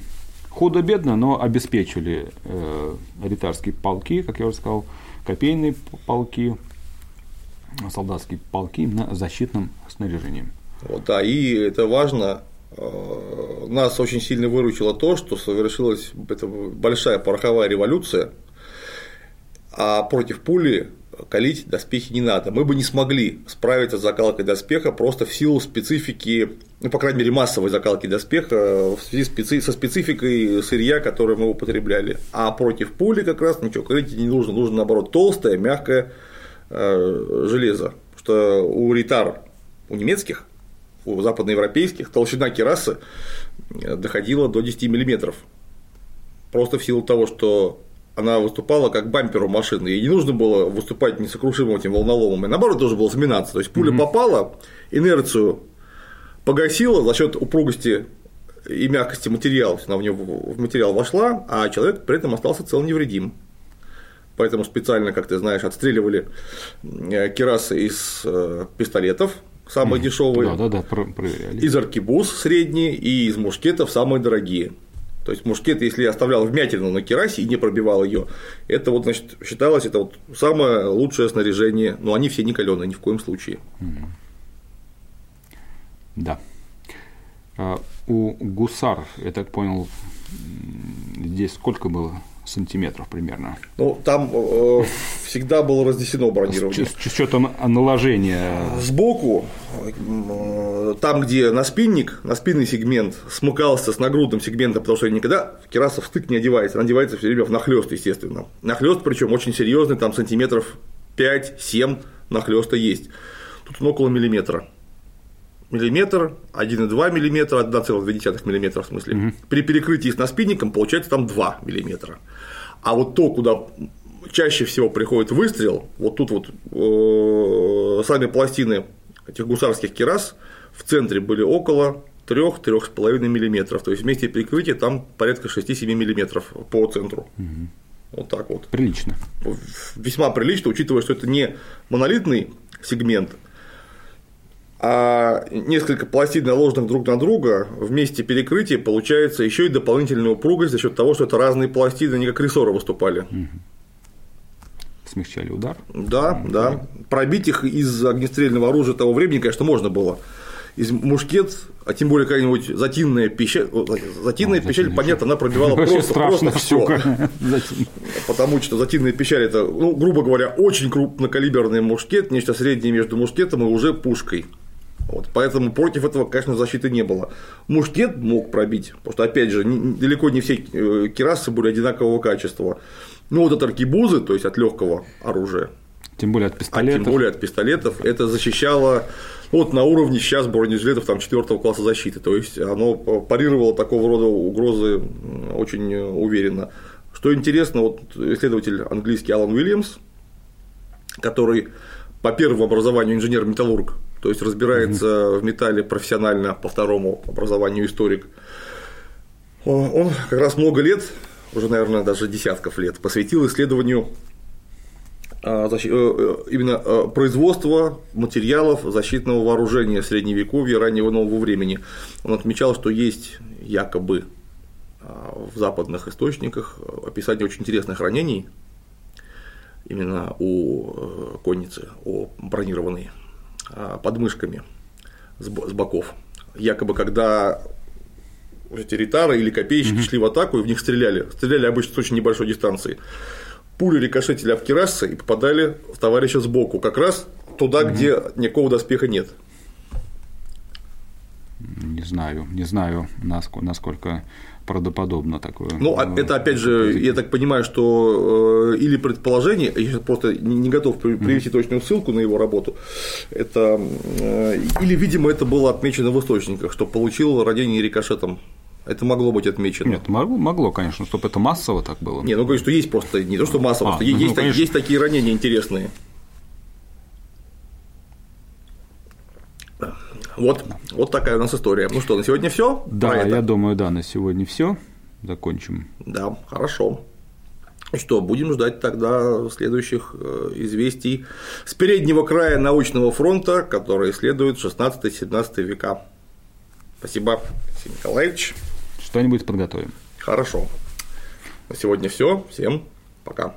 Худо-бедно, но обеспечили э, ритарские полки, как я уже сказал, копейные полки, солдатские полки именно защитным снаряжением. Вот, да, и это важно. Э, нас очень сильно выручило то, что совершилась большая пороховая революция, а против пули калить доспехи не надо. Мы бы не смогли справиться с закалкой доспеха просто в силу специфики, ну, по крайней мере, массовой закалки доспеха в связи со спецификой сырья, которое мы употребляли. А против пули как раз ничего калить не нужно. Нужно, наоборот, толстое, мягкое э, железо. Что у ритар, у немецких, у западноевропейских толщина керасы доходила до 10 миллиметров. Просто в силу того, что она выступала как бампер у машины, ей не нужно было выступать несокрушимым этим волноломом, и наоборот должен был сминаться. То есть пуля mm-hmm. попала, инерцию погасила за счет упругости и мягкости материала, она в него в материал вошла, а человек при этом остался цел невредим. Поэтому специально, как ты знаешь, отстреливали э, керасы из э, пистолетов, самые mm-hmm. дешевые, да, да, да, проверяли. из аркебуз средние и из мушкетов самые дорогие. То есть мушкет, если оставлял вмятину на керасе и не пробивал ее, это вот, значит, считалось, это вот самое лучшее снаряжение, но они все не каленые ни в коем случае. Да. А у гусар, я так понял, здесь сколько было? Сантиметров примерно. Ну, там э, всегда было разнесено бронирование. С, с, с учетом наложения. Сбоку, э, там, где на спинник, на спинный сегмент смыкался с нагрудным сегментом, потому что никогда кераса в стык не одевается, она одевается все время в нахлест, естественно. Нахлест, причем очень серьезный, там сантиметров 5-7 нахлеста есть. Тут он около миллиметра миллиметр, 1,2 миллиметра, 1,2 миллиметра в смысле. Угу. При перекрытии с наспинником получается там 2 миллиметра. А вот то, куда чаще всего приходит выстрел, вот тут вот э, сами пластины этих гусарских керас в центре были около 3-3,5 мм. То есть вместе прикрытия там порядка 6-7 мм по центру. Угу. Вот так вот. Прилично. Весьма прилично, учитывая, что это не монолитный сегмент, а несколько пластин, наложенных друг на друга, вместе перекрытия получается еще и дополнительная упругость за счет того, что это разные пластины, они как рессоры выступали. Угу. Смягчали удар. Да, угу. да. Пробить их из огнестрельного оружия того времени, конечно, можно было из мушкет, а тем более какая-нибудь затинная пищаль, затинная а, пищаль, понятно, она пробивала просто, просто все. Потому что затинная пищаль это, ну, грубо говоря, очень крупнокалиберный мушкет, нечто среднее между мушкетом и уже пушкой. Вот, поэтому против этого, конечно, защиты не было. Мушкет мог пробить, потому что, опять же, далеко не все э, керасы были одинакового качества. Ну, вот от аркибузы, то есть от легкого оружия. Тем более от пистолетов. А тем более от пистолетов. Это защищало вот на уровне сейчас бронежилетов там, 4 класса защиты. То есть оно парировало такого рода угрозы очень уверенно. Что интересно, вот исследователь английский Алан Уильямс, который по первому образованию инженер-металлург, то есть разбирается угу. в металле профессионально, по второму образованию историк, он как раз много лет, уже, наверное, даже десятков лет, посвятил исследованию а, э, э, именно э, производство материалов защитного вооружения средневековья раннего нового времени. Он отмечал, что есть якобы а, в западных источниках описание очень интересных ранений именно у конницы, у бронированной подмышками с боков. Якобы, когда эти ритары или копейщики mm-hmm. шли в атаку и в них стреляли, стреляли обычно с очень небольшой дистанции пули рикошетили об кирассы и попадали в товарища сбоку, как раз туда, угу. где никакого доспеха нет. Не знаю, не знаю, насколько правдоподобно такое. Ну, а это опять же, я так понимаю, что э, или предположение, я просто не готов привести точную ссылку на его работу, это э, или, видимо, это было отмечено в источниках, что получил ранение рикошетом это могло быть отмечено. Нет, могло, могло конечно, чтобы это массово так было. Не, ну говорю, что есть просто не то, что массово, а, что ну, есть, ну, есть такие ранения интересные. Вот, вот такая у нас история. Ну что, на сегодня все? Да, я думаю, да, на сегодня все. Закончим. Да, хорошо. Что, будем ждать тогда следующих э, известий с переднего края научного фронта, который исследует 16-17 века. Спасибо, Алексей Николаевич что-нибудь подготовим. Хорошо. На сегодня все. Всем пока.